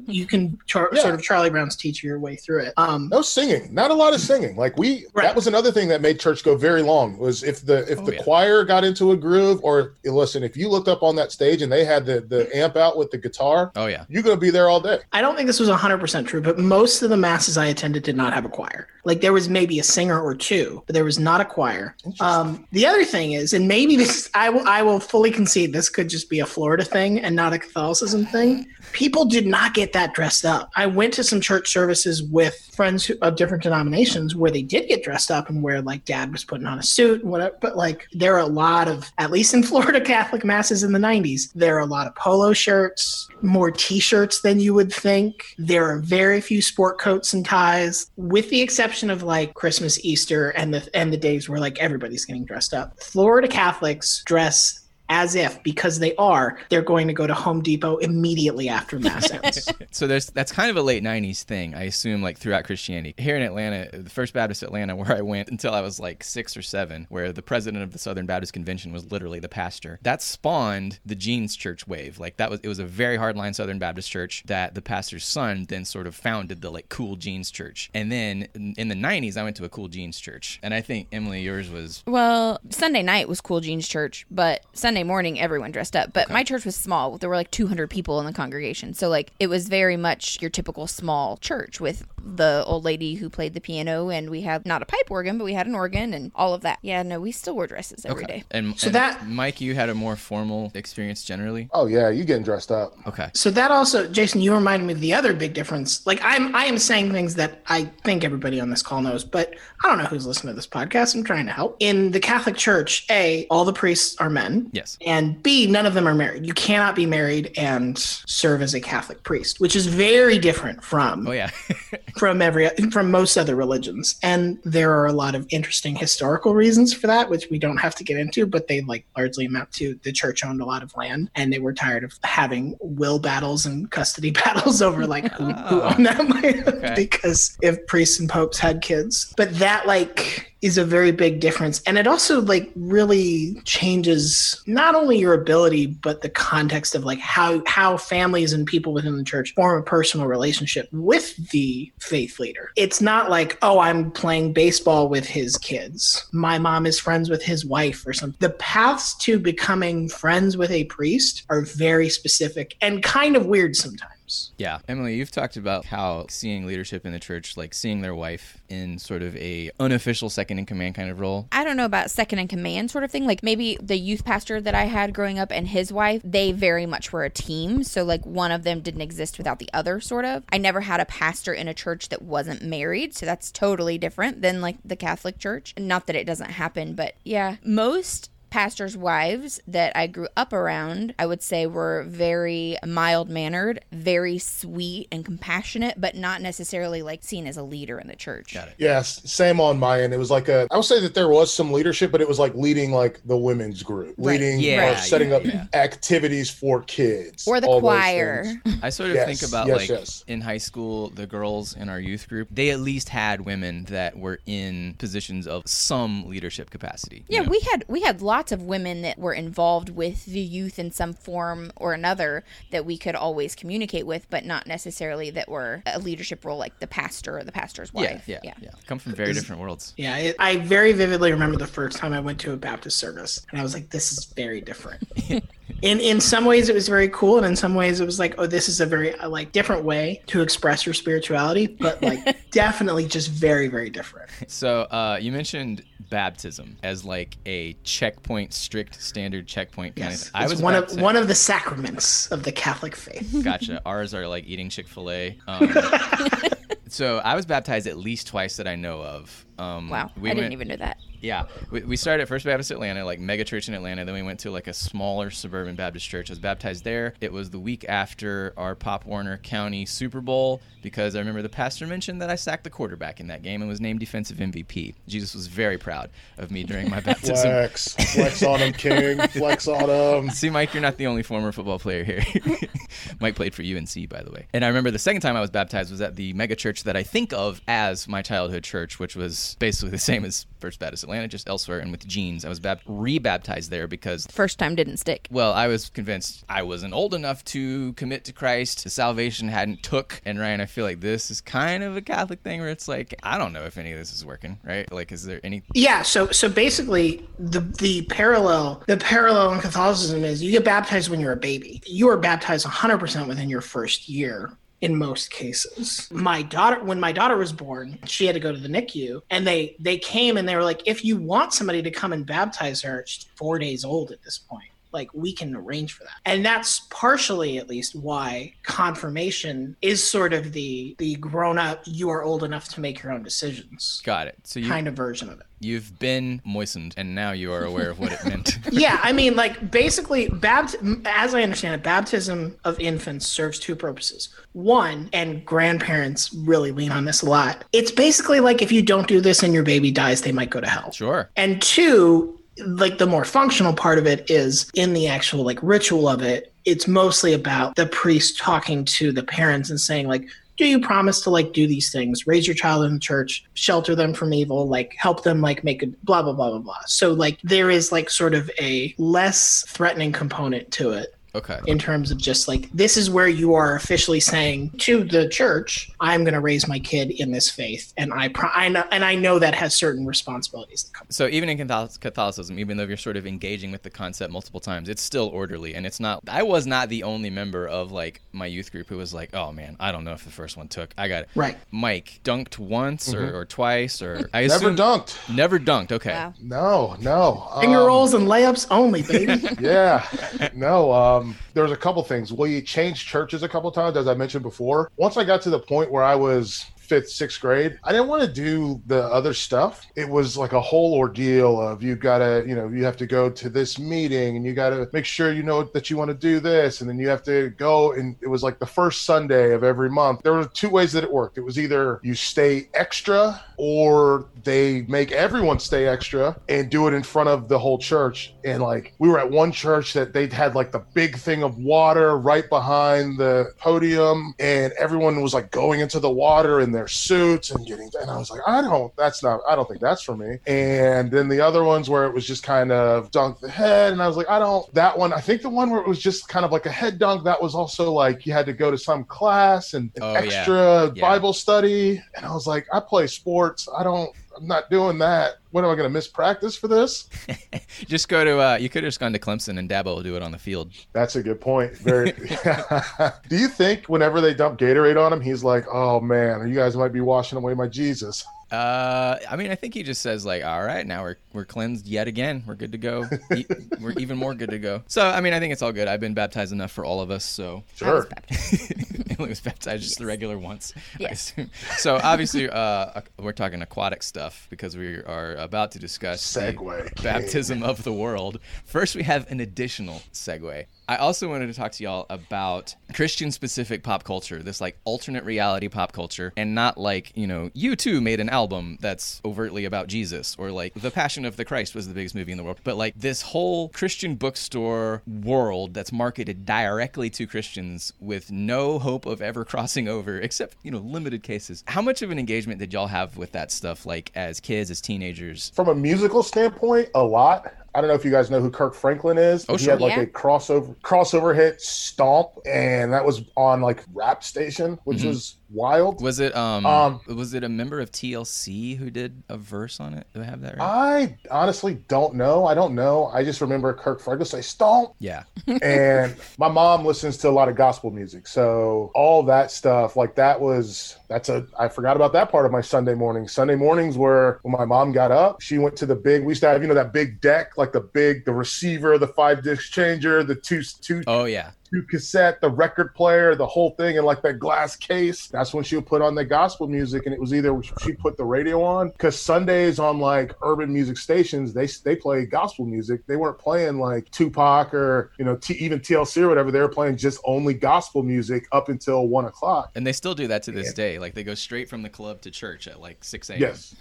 you can char- Yeah. sort of Charlie Brown's teacher your way through it. Um No singing, not a lot of singing. Like we, Right. that was another thing that made church go very long. Was if the if Oh, the yeah. choir got into a groove, or listen, if you looked up on that stage and they had the the amp out with the guitar, Oh yeah. you're gonna be there all day. I don't think this was 100% true, but most of the masses I attended did not have a choir. Like there was maybe a singer or two, but there was not a choir. Um, the other thing is, and maybe this, I will, I will fully concede this could just be a Florida thing and not a Catholicism thing. People did not get that dressed up. I went to some church services with friends who, of different denominations where they did get dressed up and where like dad was putting on a suit and whatever. But like there are a lot of, at least in Florida Catholic masses in the 90s, there are a lot of polo shirts, more t-shirts than you would think. There are very few sport coats and ties, with the exception of like Christmas, Easter, and the and the days where like everybody's getting dressed up. Florida Catholics dress as if because they are they're going to go to Home Depot immediately after mass ends. So there's that's kind of a late '90s thing, I assume, like throughout Christianity. Here in Atlanta, the First Baptist Atlanta, where I went until I was like six or seven, where the president of the Southern Baptist Convention was literally the pastor. That spawned the Jeans Church wave. Like that was it was a very hardline Southern Baptist church that the pastor's son then sort of founded the like cool Jeans Church. And then in in the '90s, I went to a cool Jeans church, and I think Emily, yours was Well, Sunday night was Cool Jeans Church, but Sunday morning everyone dressed up. But my church was small. There were like 200 people in the congregation. So like it was very much your typical small church with the old lady who played the piano and we had not a pipe organ, but we had an organ and all of that. Yeah, no, we still wore dresses every day. and, So and that- Mike, you had a more formal experience generally. Oh yeah, you getting dressed up. Okay. So that also, Jason, you reminded me of the other big difference. Like I'm, I am saying things that I think everybody on this call knows, but I don't know who's listening to this podcast. I'm trying to help. In the Catholic Church, a all the priests are men. Yes. And B, none of them are married. You cannot be married and serve as a Catholic priest, which is very different from Oh yeah. from every from most other religions. And there are a lot of interesting historical reasons for that, which we don't have to get into, but they like largely amount to the church owned a lot of land and they were tired of having will battles and custody battles over like who, who oh. owned that land Okay. because if priests and popes had kids. But that like is a very big difference. And it also like really changes not only your ability, but the context of like how how families and people within the church form a personal relationship with the faith leader. It's not like, oh, I'm playing baseball with his kids. My mom is friends with his wife or something. The paths to becoming friends with a priest are very specific and kind of weird sometimes. Yeah. Emily, you've talked about how seeing leadership in the church, like seeing their wife in sort of a unofficial second in command kind of role. I don't know about second in command sort of thing. Like maybe the youth pastor that I had growing up and his wife, they very much were a team. So like one of them didn't exist without the other, sort of. I never had a pastor in a church that wasn't married. So that's totally different than like the Catholic Church. Not that it doesn't happen, but yeah, most pastors' wives that I grew up around, I would say were very mild mannered, very sweet and compassionate, but not necessarily like seen as a leader in the church. Got it. Yes, same on my end. It was like a. I would say that there was some leadership, but it was like leading like the women's group, Right. leading Yeah, or setting yeah, up yeah. activities for kids Or the choir. I sort of Yes, think about yes, like yes. in high school, the girls in our youth group, they at least had women that were in positions of some leadership capacity. you Yeah, know? we had we had lots of women that were involved with the youth in some form or another that we could always communicate with, but not necessarily that were a leadership role like the pastor or the pastor's yeah, wife. yeah, yeah, Come from very different worlds. Yeah, it, I very vividly remember the first time I went to a Baptist service, and I was like, "This is very different." in in some ways, it was very cool, and in some ways, it was like, "Oh, this is a very uh, like different way to express your spirituality," but like definitely just very very different. So uh, you mentioned baptism as like a checkpoint, strict standard checkpoint kind Yes, of. I it's was one baptized- of one of the sacraments of the Catholic faith. Gotcha. Ours are like eating Chick Fil A. Um, so I was baptized at least twice that I know of Um, Wow, we I didn't even know that. Yeah, we, we started at First Baptist Atlanta, like mega church in Atlanta. Then we went to like a smaller suburban Baptist church. I was baptized there. It was the week after our Pop Warner County Super Bowl because I remember the pastor mentioned that I sacked the quarterback in that game and was named defensive MVP. Jesus was very proud of me during my baptism. Flex, flex on him, King. Flex on him. See, Mike, you're not the only former football player here. Mike played for UNC, by the way. And I remember the second time I was baptized was at the mega church that I think of as my childhood church, which was basically the same as First Baptist Atlanta, just elsewhere. And with jeans, I was bap- re-baptized there because First time didn't stick. well, I was convinced I wasn't old enough to commit to Christ. The Salvation hadn't took. And Ryan, I feel like this is kind of a Catholic thing where it's like I don't know if any of this is working, right? Like, is there any? Yeah, so so basically the the parallel the parallel in Catholicism is you get baptized when you're a baby. You are baptized 100% within your first year in most cases. My daughter when my daughter was born, she had to go to the NICU and they they came and they were like if you want somebody to come and baptize her, she's 4 days old at this point. Like we can arrange for that. And that's partially at least why confirmation is sort of the the grown up you are old enough to make your own decisions Got it. So you kind of version of it. you've been moistened, and now you are aware of what it meant. yeah, I mean, like basically, bapt- as I understand it, baptism of infants serves two purposes. One, and grandparents really lean on this a lot. It's basically like if you don't do this and your baby dies, they might go to hell. sure. And two, like the more functional part of it is in the actual like ritual of it. It's mostly about the priest talking to the parents and saying like, do you promise to like do these things raise your child in the church shelter them from evil like help them like make a blah blah blah blah blah so like there is like sort of a less threatening component to it Okay. in terms of just like this is where you are officially saying to the church i'm going to raise my kid in this faith and i pro- I know and i know that has certain responsibilities that come So even in Catholicism, even though you're sort of engaging with the concept multiple times, it's still orderly, and it's not. I was not the only member of like my youth group who was like, "Oh man, I don't know if the first one took. I got it." Right. Mike dunked once or, or twice, or I Never assume dunked. Never dunked. Okay. Wow. No, no. finger Um, rolls and layups only baby yeah no um Um, there was a couple things. We changed churches a couple times as i mentioned before? Once i got to the point where i was fifth sixth grade. I didn't want to do the other stuff. It was like a whole ordeal of you gotta you know you have to go to this meeting and you gotta make sure you know that you want to do this and then you have to go and it was like the first sunday of every month. There were two ways that it worked. It was either you stay extra or they make everyone stay extra and do it in front of the whole church. And like we were at one church that they had like the big thing of water right behind the podium and everyone was like going into the water in their suits and getting and i was like i don't that's not i don't think that's for me and then the other ones where it was just kind of dunk the head and i was like i don't that one i think the one where it was just kind of like a head dunk that was also like you had to go to some class and an Oh, yeah. extra Yeah. bible study and i was like i play sports i don't i'm not doing that what am i going to miss practice for this Just go to. Uh, you could have just gone to Clemson and Dabo will do it on the field. That's a good point. Very. Do you think whenever they dump Gatorade on him, he's like, "Oh man, you guys might be washing away my Jesus"? Uh, I mean, I think he just says like, "All right, now we're we're cleansed yet again. We're good to go. E- we're even more good to go." So, I mean, I think it's all good. I've been baptized enough for all of us, so I was Sure. baptized. Emily was baptized just the regular once. Yes. So obviously, uh, we're talking aquatic stuff because we are about to discuss Segue, king. baptism of the world. First, we have an additional segue. I also wanted to talk to y'all about Christian specific pop culture, this like alternate reality pop culture, and not like, you know, U2 made an album that's overtly about Jesus, or like The Passion of the Christ was the biggest movie in the world, but like this whole Christian bookstore world that's marketed directly to Christians with no hope of ever crossing over, except, you know, limited cases. How much of an engagement did y'all have with that stuff, like as kids, as teenagers? From a musical standpoint, a lot. I don't know if you guys know who Kirk Franklin is. Oh, he sure. had like Yeah. a crossover crossover hit, "Stomp," and that was on like Rap Station, which Mhm. was wild. Was it um, Um, was it a member of TLC who did a verse on it? Do I have that right? I honestly don't know. I don't know. I just remember Kirk Franklin say "Stomp," yeah. and my mom listens to a lot of gospel music so all that stuff like that was that's a i forgot about that part of my sunday mornings sunday mornings were when my mom got up she went to the big we used to have you know that big deck like the big the receiver the five disc changer the two two Oh yeah. 32 cassette, the record player, the whole thing in like that glass case. That's when she would put on the gospel music, and it was either she put the radio on because Sundays on like urban music stations they they play gospel music. They weren't playing like Tupac or you know T, even TLC or whatever. They were playing just only gospel music up until one o'clock. And they still do that to this day. Like they go straight from the club to church at like six a.m. Yes.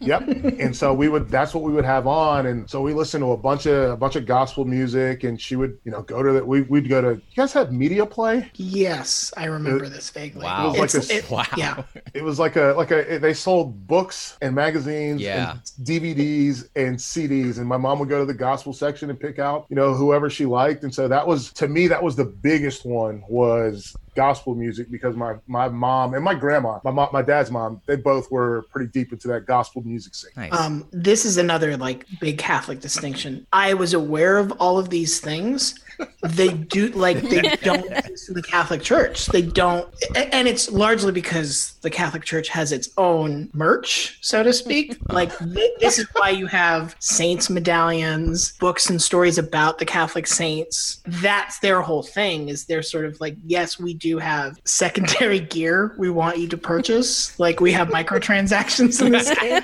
yep. And so we would that's what we would have on. And so we listened to a bunch of a bunch of gospel music and she would, you know, go to the we we'd go to you guys have media play? Yes, I remember this vaguely. Wow. It was like a- it- Wow. Yeah. It was like a like a they sold books and magazines Yeah. and DVDs and CDs and my mom would go to the gospel section and pick out, you know, whoever she liked. And so that was to me that was the biggest one was gospel music because my my mom and my grandma, my mom, my dad's mom, they both were pretty deep into that gospel music scene. Nice. Um, this is another like big Catholic distinction. I was aware of all of these things. They do like they don't exist in the Catholic Church. They don't, and it's largely because the Catholic Church has its own merch, so to speak. Like thi- this is why you have saints medallions, books and stories about the Catholic saints. That's their whole thing. Is they're sort of like, yes, we do have secondary gear we want you to purchase. Like we have microtransactions in this game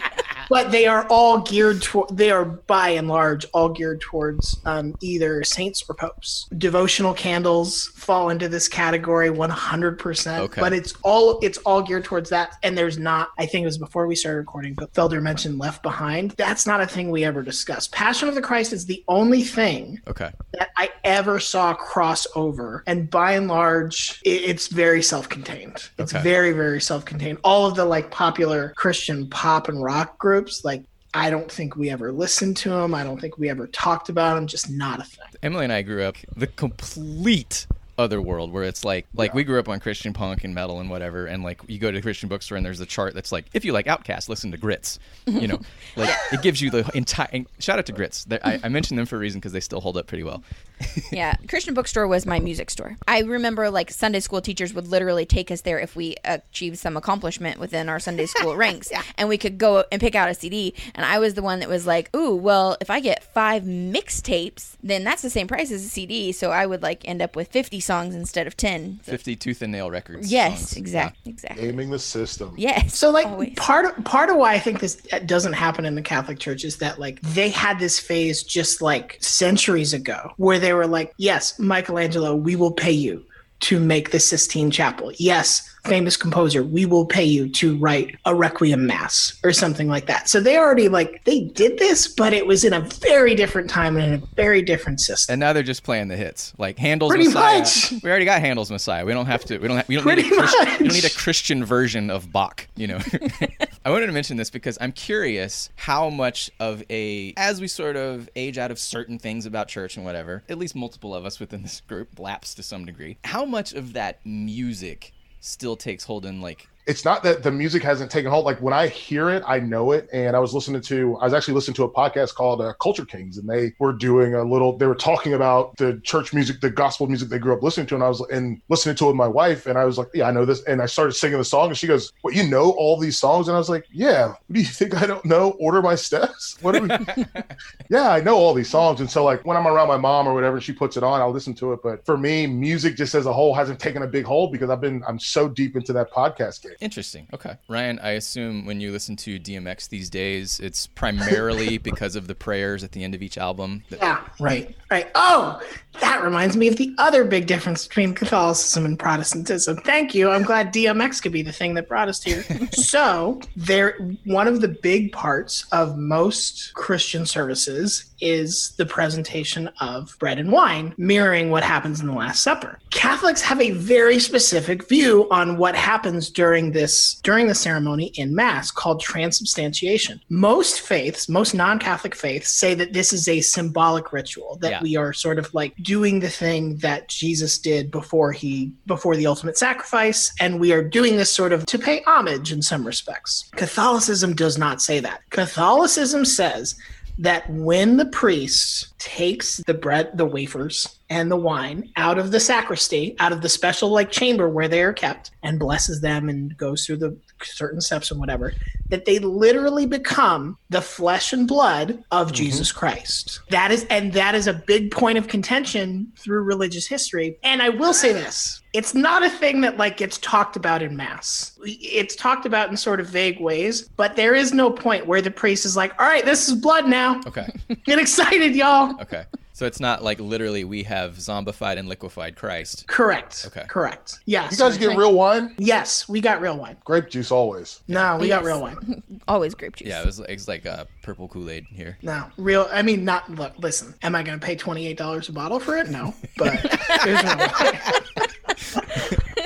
but they are all geared toward they are by and large all geared towards um, either saints or popes devotional candles fall into this category 100% Okay. but it's all it's all geared towards that and there's not i think it was before we started recording but felder mentioned left behind that's not a thing we ever discussed passion of the christ is the only thing okay. that I ever saw cross over. And by and large, i- it's very self contained. It's Okay. very, very self contained. All of the like popular Christian pop and rock groups, like, I don't think we ever listened to them. I don't think we ever talked about them. Just not a thing. Emily and I grew up the complete other world where it's like like we grew up on Christian punk and metal and whatever and like you go to a Christian bookstore and there's a chart that's like if you like OutKast listen to Grits you know like it gives you the entire shout out to Grits I, I mentioned them for a reason because they still hold up pretty well yeah, Christian bookstore was my music store. I remember like Sunday school teachers would literally take us there if we achieved some accomplishment within our Sunday school ranks, and we could go and pick out a CD. And I was the one that was like, "Ooh, well, if I get five mixtapes, then that's the same price as a CD." So I would like end up with fifty songs instead of ten. 50 tooth and nail records Yes, songs. exactly, exactly. Gaming the system. Yes. So like always. part of part of why I think this doesn't happen in the Catholic Church is that like they had this phase just like centuries ago where they were like, yes, Michelangelo, we will pay you to make the Sistine Chapel. Yes, famous composer, we will pay you to write a requiem mass or something like that. So they already like they did this, but it was in a very different time and in a very different system. and now they're just playing the hits like Handel's Pretty Messiah much. we already got Handel's Messiah we don't have to we don't have, we don't need a Christian, we don't need a Christian version of Bach you know I wanted to mention this because I'm curious how much of a as we sort of age out of certain things about church and whatever at least multiple of us within this group lapse to some degree how much of that music still takes hold in like it's not that the music hasn't taken hold. Like when I hear it, I know it. And I was listening to, I was actually listening to a podcast called uh, Culture Kings, and they were doing a little. They were talking about the church music, the gospel music they grew up listening to, and I was and listening to it with my wife, and I was like, yeah, I know this. And I started singing the song, and she goes, "What you know all these songs?" And I was like, "Yeah." What do you think I don't know? Order my steps. What? Are we? yeah, I know all these songs, and so like when I'm around my mom or whatever, she puts it on, I'll listen to it. But for me, music just as a whole hasn't taken a big hold because I've been I'm so deep into that podcast game. Interesting. Okay. Ryan, I assume when you listen to DMX these days, it's primarily because of the prayers at the end of each album. that- Yeah, right, right. Oh, that reminds me of the other big difference between Catholicism and Protestantism. Thank you. I'm glad DMX could be the thing that brought us here. so, there, one of the big parts of most Christian services is the presentation of bread and wine, mirroring what happens in the Last Supper. Catholics have a very specific view on what happens during this during the ceremony in Mass called transubstantiation. Most faiths, most non-Catholic faiths, say that this is a symbolic ritual that Yeah. we are sort of like doing the thing that Jesus did before he before the ultimate sacrifice, and we are doing this sort of to pay homage in some respects. Catholicism does not say that. Catholicism says that when the priest takes the bread, the wafers, and the wine out of the sacristy, out of the special like chamber where they are kept, and blesses them and goes through the certain steps and whatever, that they literally become the flesh and blood of mm-hmm. Jesus Christ. That is, and that is a big point of contention through religious history. And I will say this. It's not a thing that like gets talked about in mass. It's talked about in sort of vague ways, but there is no point where the priest is like, "All right, this is blood now. Okay. Get excited, y'all." Okay. So it's not like literally we have zombified and liquefied Christ. Correct. Okay. Correct. Yes. You guys I get real wine? Yes, we got real wine. Grape juice always. No, we got real wine. Always grape juice. Yeah, it was, it was like uh, purple Kool Aid here. No, real. I mean, not look. Listen, am I going to pay twenty eight dollars a bottle for it? No, but there's no way.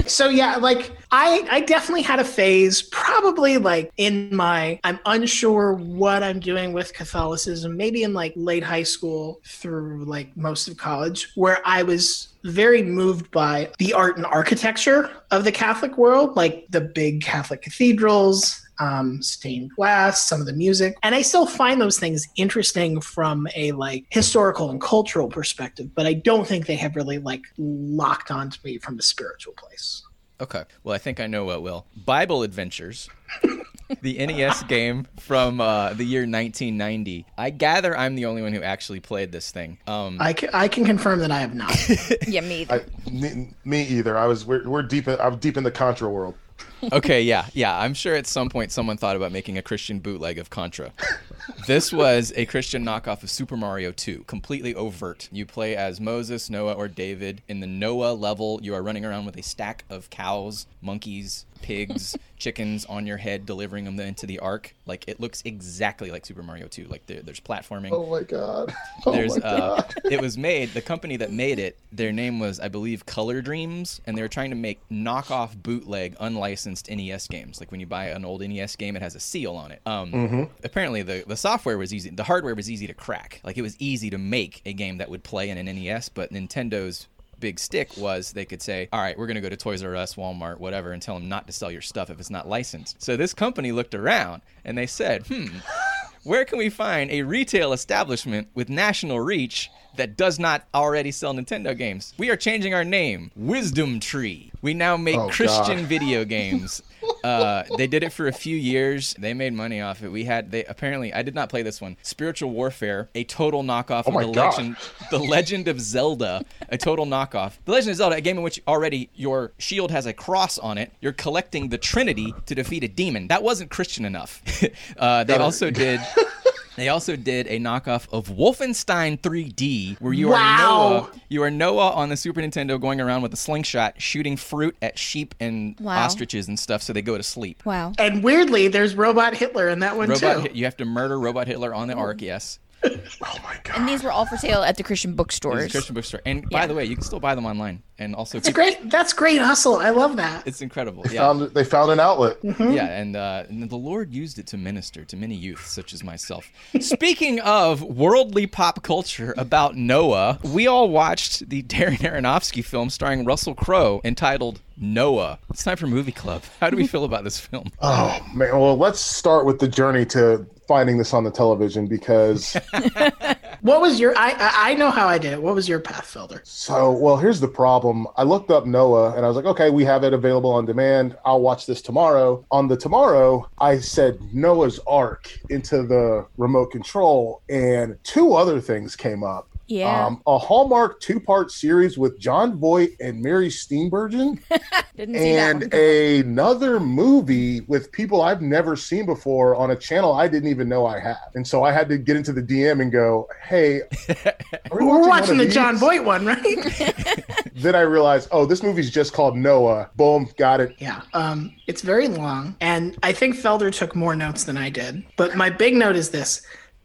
So yeah, like I, I definitely had a phase, probably like in my, I'm unsure what I'm doing with Catholicism. Maybe in like late high school through like most of college, where I was very moved by the art and architecture of the Catholic world, like the big Catholic cathedrals, um, stained glass, some of the music. And I still find those things interesting from a like historical and cultural perspective, but I don't think they have really like locked onto me from a spiritual place. Okay. Well, I think I know what will. Bible Adventures, the NES game from uh, the year 1990. I gather I'm the only one who actually played this thing. Um, I can, I can confirm that I have not. Yeah, me. either. I, me, me either. I was we're, we're deep. In, I'm deep in the Contra world. Okay, yeah, yeah. I'm sure at some point someone thought about making a Christian bootleg of Contra. this was a Christian knockoff of Super Mario 2, completely overt. You play as Moses, Noah, or David. In the Noah level, you are running around with a stack of cows, monkeys, pigs, chickens on your head, delivering them into the ark. Like it looks exactly like Super Mario 2. Like there, there's platforming. Oh my god. Oh There's my uh, god. it was made. The company that made it, their name was, I believe, Color Dreams, and they were trying to make knockoff bootleg unlicensed NES games. Like when you buy an old NES game, it has a seal on it. Um, Apparently, the the software was easy. The hardware was easy to crack. Like it was easy to make a game that would play in an NES. But Nintendo's big stick was they could say, all right, we're going to go to Toys R Us, Walmart, whatever, and tell them not to sell your stuff if it's not licensed. So this company looked around and they said, hmm, where can we find a retail establishment with national reach that does not already sell Nintendo games? We are changing our name, Wisdom Tree. We now make Oh, Christian God. video games. Uh, they did it for a few years. They made money off it. We had they apparently I did not play this one. Spiritual Warfare, a total knockoff Oh of the God. legend the Legend of Zelda, a total knockoff. The Legend of Zelda, a game in which already your shield has a cross on it. You're collecting the Trinity to defeat a demon. That wasn't Christian enough. uh, they also did. They also did a knockoff of Wolfenstein 3D, where you Wow. are Noah. You are Noah on the Super Nintendo, going around with a slingshot, shooting fruit at sheep and Wow. ostriches and stuff, so they go to sleep. wow. and weirdly, there's Robot Hitler in that one Robot, too. Hit- you have to murder Robot Hitler on the oh. Ark. Yes, Oh my god. And these were all for sale at the Christian it's a bookstores. Christian bookstore. And by the way, you can still buy them online, and also It's a great. That's great hustle. I love that. It's incredible. Yeah. Found, they found an outlet. Yeah, and, uh, and the Lord used it to minister to many youth, such as myself. Speaking of worldly pop culture about Noah, we all watched the Darren Aronofsky film starring Russell Crowe entitled Noah. It's time for Movie Club. How do we feel about this film? Oh man. Well, let's start with the journey to finding this on the television because What was your? I I I know how I did it. What was your path, Felder? So, well, here's the problem. I looked up Noah and I was like, okay, we have it available on demand. I'll watch this tomorrow. On the tomorrow, I said Noah's Ark into the remote control, and two other things came up. Yeah. Um, a Hallmark two part series with Jon Voight and Mary Steenburgen, Didn't see that and one. another movie with people I've never seen before on a channel I didn't even know I had. And so I had to get into the DM and go, hey, are we We're one watching the these? John Boyd one, right? then I realized, oh, this movie's just called Noah. Boom, got it. yeah. Um, it's very long, and I think Felder took more notes than I did. But my big note is this: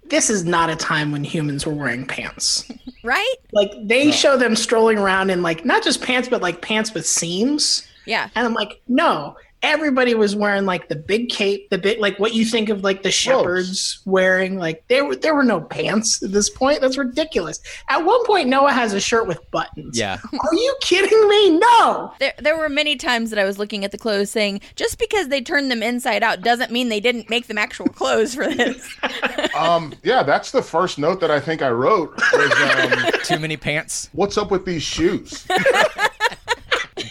this is not a time when humans were wearing pants. right? Like they show them strolling around in like not just pants, but like pants with seams. Yeah. And I'm like, no. Everybody was wearing like the big cape, the big like what you think of like the shepherds wearing. Like there were there were no pants at this point. That's ridiculous. At one point, Noah has a shirt with buttons. Yeah. Are you kidding me? No. There, there were many times that I was looking at the clothes saying, just because they turned them inside out doesn't mean they didn't make them actual clothes for this. Um, yeah, that's the first note that I think I wrote. Was, um, Too many pants. what's up with these shoes?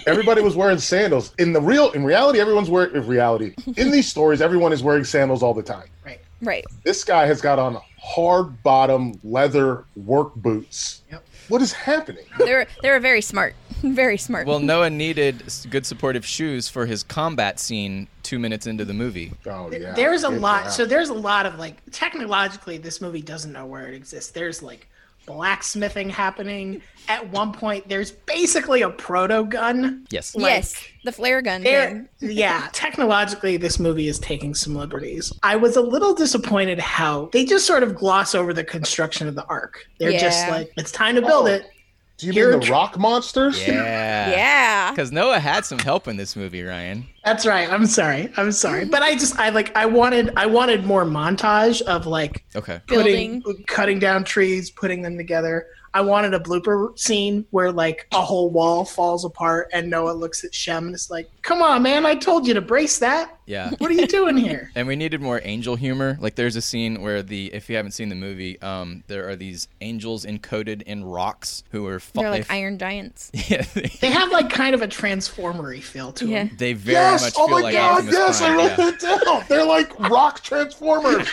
Everybody was wearing sandals. In the real, in reality, everyone's wearing. In reality, in these stories, everyone is wearing sandals all the time. Right. right. This guy has got on hard bottom leather work boots. Yep. What is happening? They were, they were very smart. Very smart. Well, Noah needed good supportive shoes for his combat scene two minutes into the movie. Oh yeah. There's a Get lot. that. So there's a lot of like technologically, this movie doesn't know where it exists. There's like blacksmithing happening. At one point, there's basically a proto gun. Yes. yes, the flare gun There, yeah, technologically, this movie is taking some liberties. I was a little disappointed how they just sort of gloss over the construction of the ark. They're just like, it's time to build Oh. it. Do you Here- mean the rock monsters? Yeah. Yeah. Because Noah had some help in this movie, Ryan. That's right. I'm sorry. I'm sorry. But I just, I like, I wanted, I wanted more montage of like Okay. putting, Building. cutting down trees, putting them together. I wanted a blooper scene where like a whole wall falls apart and Noah looks at Shem and it's like, "Come on, man! I told you to brace that. Yeah. What are you doing here?" And we needed more angel humor. Like there's a scene where the if you haven't seen the movie, um, there are these angels encoded in rocks who are fa- They're like they, iron giants. yeah, they, They have like kind of a transformery feel to Yeah. them. they very Yes. much Oh feel my like god. Optimus Yes, I wrote yeah. that down. They're like rock transformers.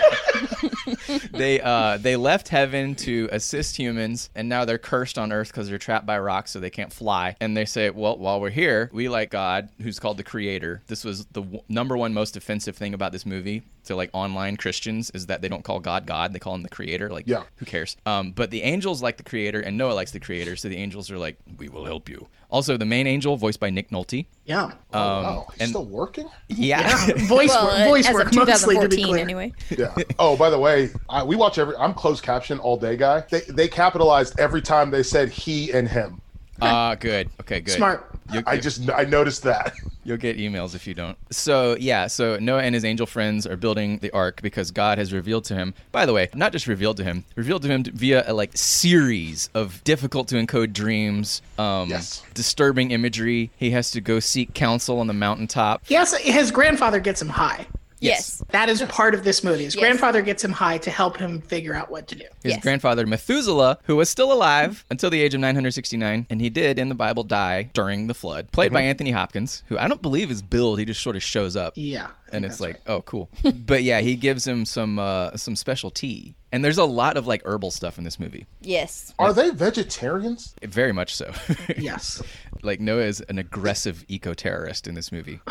they uh they left heaven to assist humans and now they're cursed on earth because they're trapped by rocks so they can't fly and they say well while we're here we like god who's called the creator this was the w- number one most offensive thing about this movie to like online christians is that they don't call god god they call him the creator like Yeah. who cares um but the angels like the creator and noah likes the creator so the angels are like we will help you also the main angel voiced by nick nolte Yeah. um oh, he's and still working? yeah, Voice Well, work, voice as work of mostly to be 2014 clear. anyway. Yeah. Oh, by the way, I, we watch every. I'm closed caption all day guy. They they capitalized every time they said he and him. ah good okay good Smart. You- I you- just I noticed that. You'll get emails if you don't. So, yeah, so Noah and his angel friends are building the ark because God has revealed to him. By the way, not just revealed to him, revealed to him via a like series of difficult to encode dreams, um, Yes. disturbing imagery. He has to go seek counsel on the mountaintop. Yes, his grandfather gets him high. Yes. That is part of this movie. His Yes. grandfather gets him high to help him figure out what to do. His Yes. grandfather Methuselah, who was still alive until the age of 969, and he did in the Bible die during the flood, played by mm-hmm. Anthony Hopkins, who I don't believe is billed. He just sort of shows up. Yeah. I and it's that's like, oh, cool. but yeah, he gives him some uh, some special tea, and there's a lot of like herbal stuff in this movie. Yes. Are they vegetarians? Very much so. Yes. like Noah is an aggressive eco terrorist in this movie.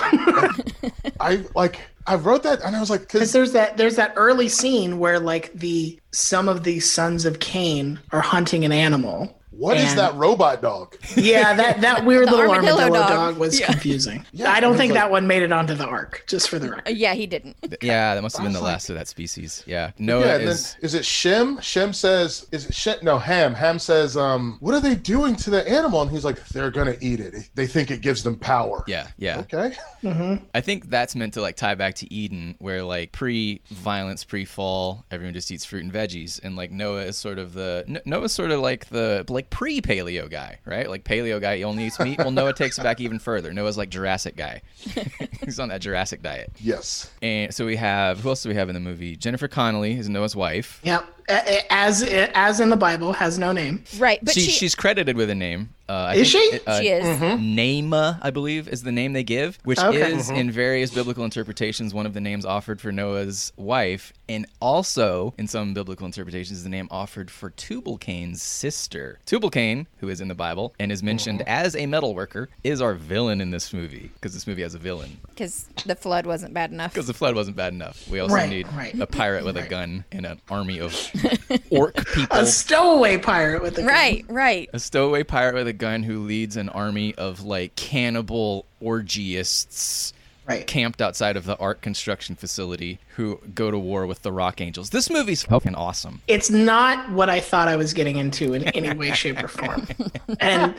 I like I wrote that and I was like, Because because there's that there's that early scene where like the some of the sons of Cain are hunting an animal. What is and- that robot dog? Yeah, that that weird The little armadillo armadillo, dog. dog. was Yeah. confusing. Yeah, I don't think like- that one made it onto the ark. Just for the Uh, record. Yeah, he didn't. Yeah, that must have been the was like- last of that species. Yeah, Noah yeah, and then is. is it Shem? Shem says, "Is it Shem?" No, Ham. Ham says, "Um, what are they doing to the animal?" And he's like, "They're gonna eat it. They think it gives them power." Yeah, yeah. Okay. Mhm. I think that's meant to like tie back to Eden, where like pre-violence, pre-fall, everyone just eats fruit and veggies, and like Noah is sort of the N- Noah's sort of like the like pre-paleo guy, right? Like paleo guy, he only eats meat. Well, Noah takes it back even further. Noah's like Jurassic guy. He's on that Jurassic diet. Yes. And so we have who else do we have in the movie? Jennifer Connelly is Noah's wife. Yep. A- a- As as in the Bible, has no name. Right, but she, she, she's credited with a name. Uh, I Is think she? it- uh, she is. Naameh, I believe, is the name they give, which Okay. is in various biblical interpretations one of the names offered for Noah's wife, and also in some biblical interpretations the name offered for Tubal Cain's sister. Tubal Cain, who is in the Bible and is mentioned as a metal worker, is our villain in this movie because this movie has a villain. because the flood wasn't bad enough. Because the flood wasn't bad enough. We also Right, need right. a pirate with a gun and an army of orc people. A stowaway pirate with a gun. Right, right. a stowaway pirate with a gun who leads an army of like cannibal orgiasts Right. camped outside of the art construction facility who go to war with the rock angels this movie's fucking awesome It's not what I thought I was getting into in any way, shape, or form. And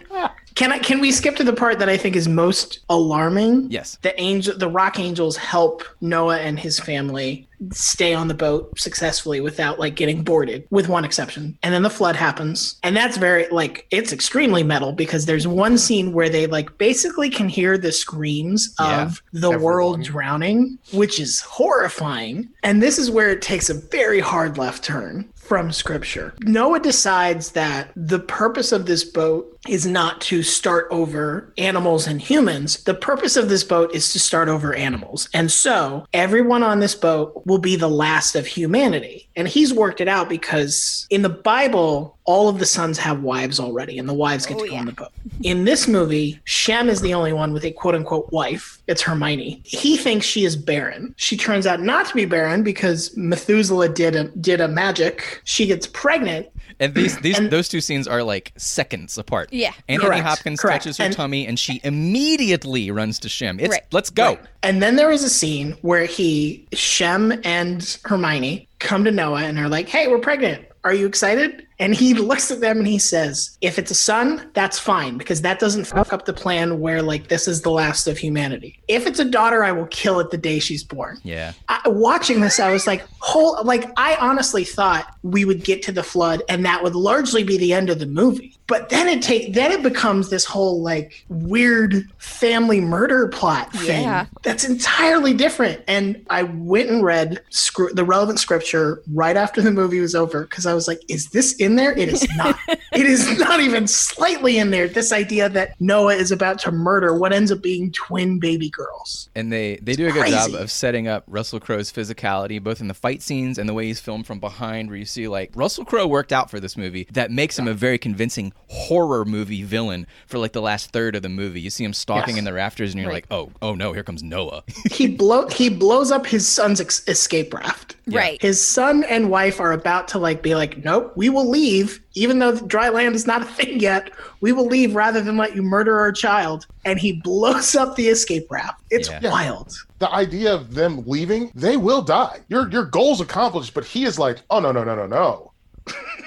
Can I can we skip to the part that I think is most alarming? Yes. The angel the rock angels help Noah and his family stay on the boat successfully without like getting boarded with one exception and then the flood happens and that's very like it's extremely metal because there's one scene where they like basically can hear the screams Yeah. of the Everyone. world drowning which is horrifying and this is where it takes a very hard left turn from scripture. Noah decides that the purpose of this boat is not to start over animals and humans. The purpose of this boat is to start over animals. And so everyone on this boat will be the last of humanity. And he's worked it out because in the Bible, all of the sons have wives already, and the wives get Oh, to go yeah. on the boat. In this movie, Shem is the only one with a quote unquote wife. It's Hermione. He thinks she is barren. She turns out not to be barren because Methuselah did a did a magic. She gets pregnant. And these these And- those two scenes are like seconds apart. Yeah. Anthony Correct, Hopkins correct. touches her And- tummy and she immediately runs to Shem. It's Right. let's go. And then there is a scene where he, Shem and Hermione come to Noah and are like, hey, we're pregnant. Are you excited? And he looks at them and he says, if it's a son, that's fine because that doesn't fuck up the plan where like this is the last of humanity. If it's a daughter, I will kill it the day she's born. Yeah. I, watching this, I was like, whole like I honestly thought we would get to the flood and that would largely be the end of the movie. But then it take then it becomes this whole like weird family murder plot thing Yeah. that's entirely different. And I went and read scr- the relevant scripture right after the movie was over because I was like, is this in there? It is not. it is not even slightly in there. This idea that Noah is about to murder what ends up being twin baby girls. And they, they do a good job of setting up Russell Crowe's physicality, both in the fight scenes and the way he's filmed from behind, where you see like Russell Crowe worked out for this movie. That makes him a very convincing horror movie villain for like the last third of the movie. You see him stalking Yes. in the rafters, and you're Right. like, oh, oh no, here comes Noah. he blow he blows up his son's ex- escape raft. Right. His son and wife are about to like be like, nope, we will leave, even though the dry land is not a thing yet. We will leave rather than let you murder our child. And he blows up the escape raft. It's Yeah. wild. the idea of them leaving, they will die. Your your goal's accomplished, but he is like, oh no no no no no,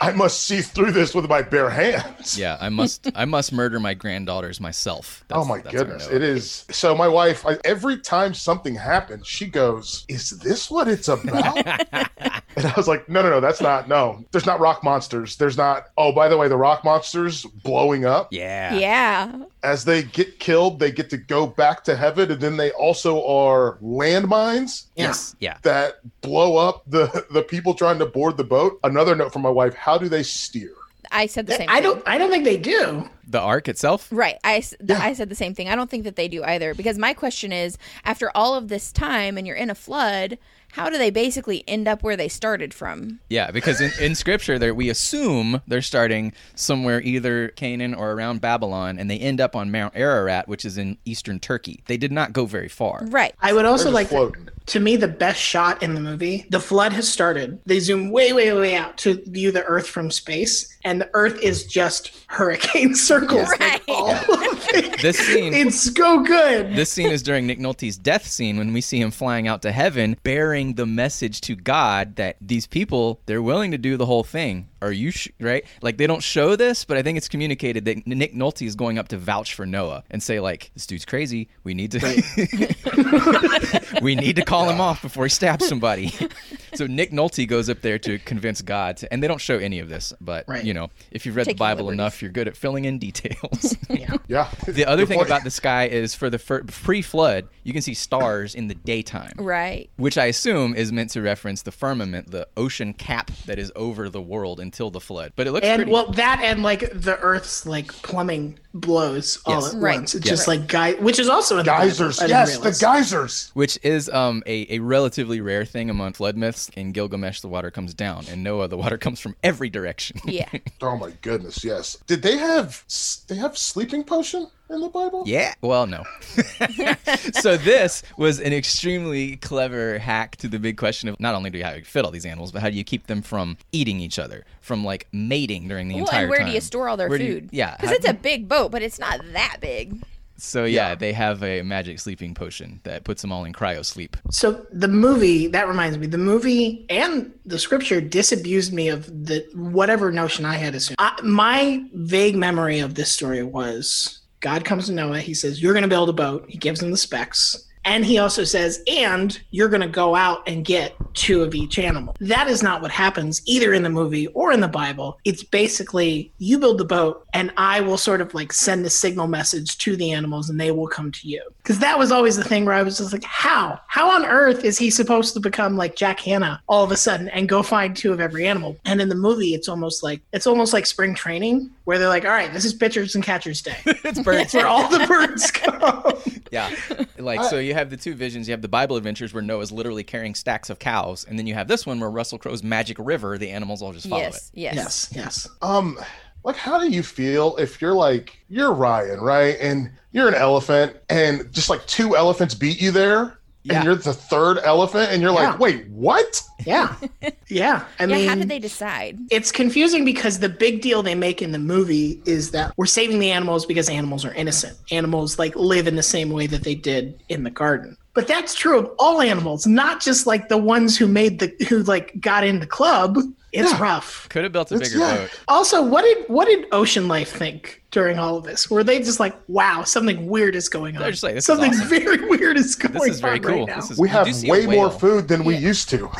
I must see through this with my bare hands. yeah, I must I must murder my granddaughters myself. Oh my that's goodness, it is. So my wife, I, every time something happens, she goes, "Is this what it's about?" and I was like, "No, no, no, that's not. No, there's not rock monsters. There's not. Oh, by the way, the rock monsters blowing up Yeah. Yeah. As they get killed, they get to go back to heaven, and then they also are landmines Yes. Yeah. that blow up the the people trying to board the boat. Another note from my wife: How do they steer? I said the eh, same I thing. don't I don't think they do. The ark itself. Right. I, s- th- I said the same thing. I don't think that they do either. Because my question is after all of this time and you're in a flood, how do they basically end up where they started from? Yeah, because in, in scripture we assume they're starting somewhere either Canaan or around Babylon and they end up on Mount Ararat, which is in eastern Turkey. They did not go very far. Right. I would also like to, to me the best shot in the movie. The flood has started. They zoom way, way, way out to view the Earth from space, and the Earth is just hurricane circles. Like all of it. This scene It's so good. This scene is during Nick Nolte's death scene when we see him flying out to heaven, bearing the message to God that these people they're willing to do the whole thing. Are you sh- right? Like they don't show this, but I think it's communicated that Nick Nolte is going up to vouch for Noah and say like, "This dude's crazy. We need to, we need to call him off before he stabs somebody." so Nick Nolte goes up there to convince God, to, and they don't show any of this, but Right. you know, if you've read the Bible liberties. enough, you're good at filling in details. Yeah. The other Good thing point. about the sky is for the fir- pre-flood, you can see stars in the daytime, Right. which I assume is meant to reference the firmament, the ocean cap that is over the world until the flood. But it looks And pretty. well, that and like the Earth's like plumbing blows all at Right. once. It's Yes. just like guy, which is also in the Geysers. I Yes, the geysers. which is um, a, a relatively rare thing among flood myths. In Gilgamesh, the water comes down. In Noah, the water comes from every direction. Yeah. Oh my goodness, yes. Did they have they have sleeping potion in the Bible? Yeah. Well, no. so this was an extremely clever hack to the big question of not only do you how you fit all these animals, but how do you keep them from eating each other, from like mating during the Well, entire and where time? do you store all their Where do you- food? yeah. Because it's a big boat, but it's not that big. So yeah, they have a magic sleeping potion that puts them all in cryo sleep. So the movie that reminds me, the movie and the scripture disabused me of the whatever notion I had assumed. I, my vague memory of this story was God comes to Noah. He says, You're going to build a boat. He gives him the specs. And he also says, and you're going to go out and get two of each animal. That is not what happens either in the movie or in the Bible. It's basically you build the boat and I will sort of like send the signal message to the animals and they will come to you. Because that was always the thing where I was just like, how? How on earth is he supposed to become like Jack Hanna all of a sudden and go find two of every animal? And in the movie, it's almost like it's almost like spring training where they're like, all right, this is pitchers and catchers day. it's birds. where all the birds go. Yeah. Like, so you have the two visions. You have the Bible adventures where Noah's literally carrying stacks of cows. And then you have this one where Russell Crowe's magic river, the animals all just follow Yes, it. yes. yes, yes. Um, like, how do you feel if you're like you're Ryan, right, and you're an elephant, and just like two elephants beat you there, Yeah. and you're the third elephant, and you're Yeah. like, wait, what? Yeah. Yeah. I yeah, mean, how did they decide? it's confusing because the big deal they make in the movie is that we're saving the animals because animals are innocent. Animals like live in the same way that they did in the garden. But that's true of all animals, not just like the ones who made the who like got in the club. It's Yeah. rough. Could have built a It's- bigger yeah. boat. Also, what did what did Ocean Life think during all of this? Were they just like, "Wow, something weird is going on"? They're just like, "This is something awesome." very weird is going on. This is very cool. right. This is, We have do see a way more food than we used to.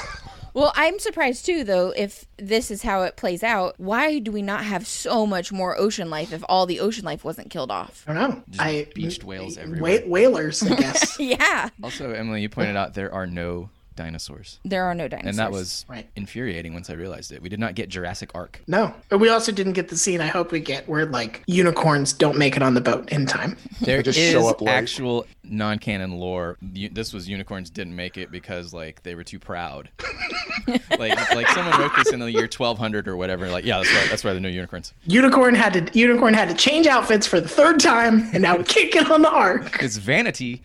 Well, I'm surprised too, though, if this is how it plays out. Why do we not have so much more ocean life if all the ocean life wasn't killed off? I don't know. Just I beached whales wha- everywhere. whalers, I guess. Yeah, Also, Emily, you pointed out there are no dinosaurs. there are no dinosaurs. And that was Right. infuriating once I realized it. We did not get Jurassic Ark. No, but we also didn't get the scene I hope we get where like unicorns don't make it on the boat in time. There just is show up late. actual non-canon lore. This was unicorns didn't make it because like they were too proud. like like someone wrote this in the year 1200 or whatever. Like yeah, that's why that's why there are no unicorns. Unicorn had to unicorn had to change outfits for the third time, and now we can't get on the ark. It's vanity.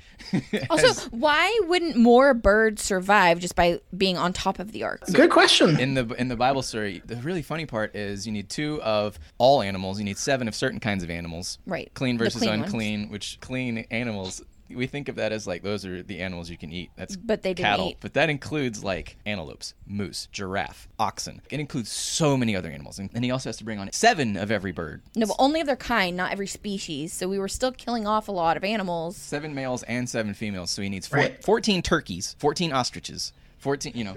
Also, why wouldn't more birds survive just by being on top of the ark? Good question. in the in the Bible story, the really funny part is you need two of all animals. You need seven of certain kinds of animals. Right. Clean versus clean ones. unclean. Which clean animals we think of that as like those are the animals you can eat. That's But they didn't cattle. eat. But that includes like antelopes, moose, giraffe, oxen. It includes so many other animals, and, and he also has to bring on seven of every bird. No, but only of their kind, not every species. So we were still killing off a lot of animals. Seven males and seven females. So he needs four, Right. 14 turkeys, 14 ostriches. 14, you know.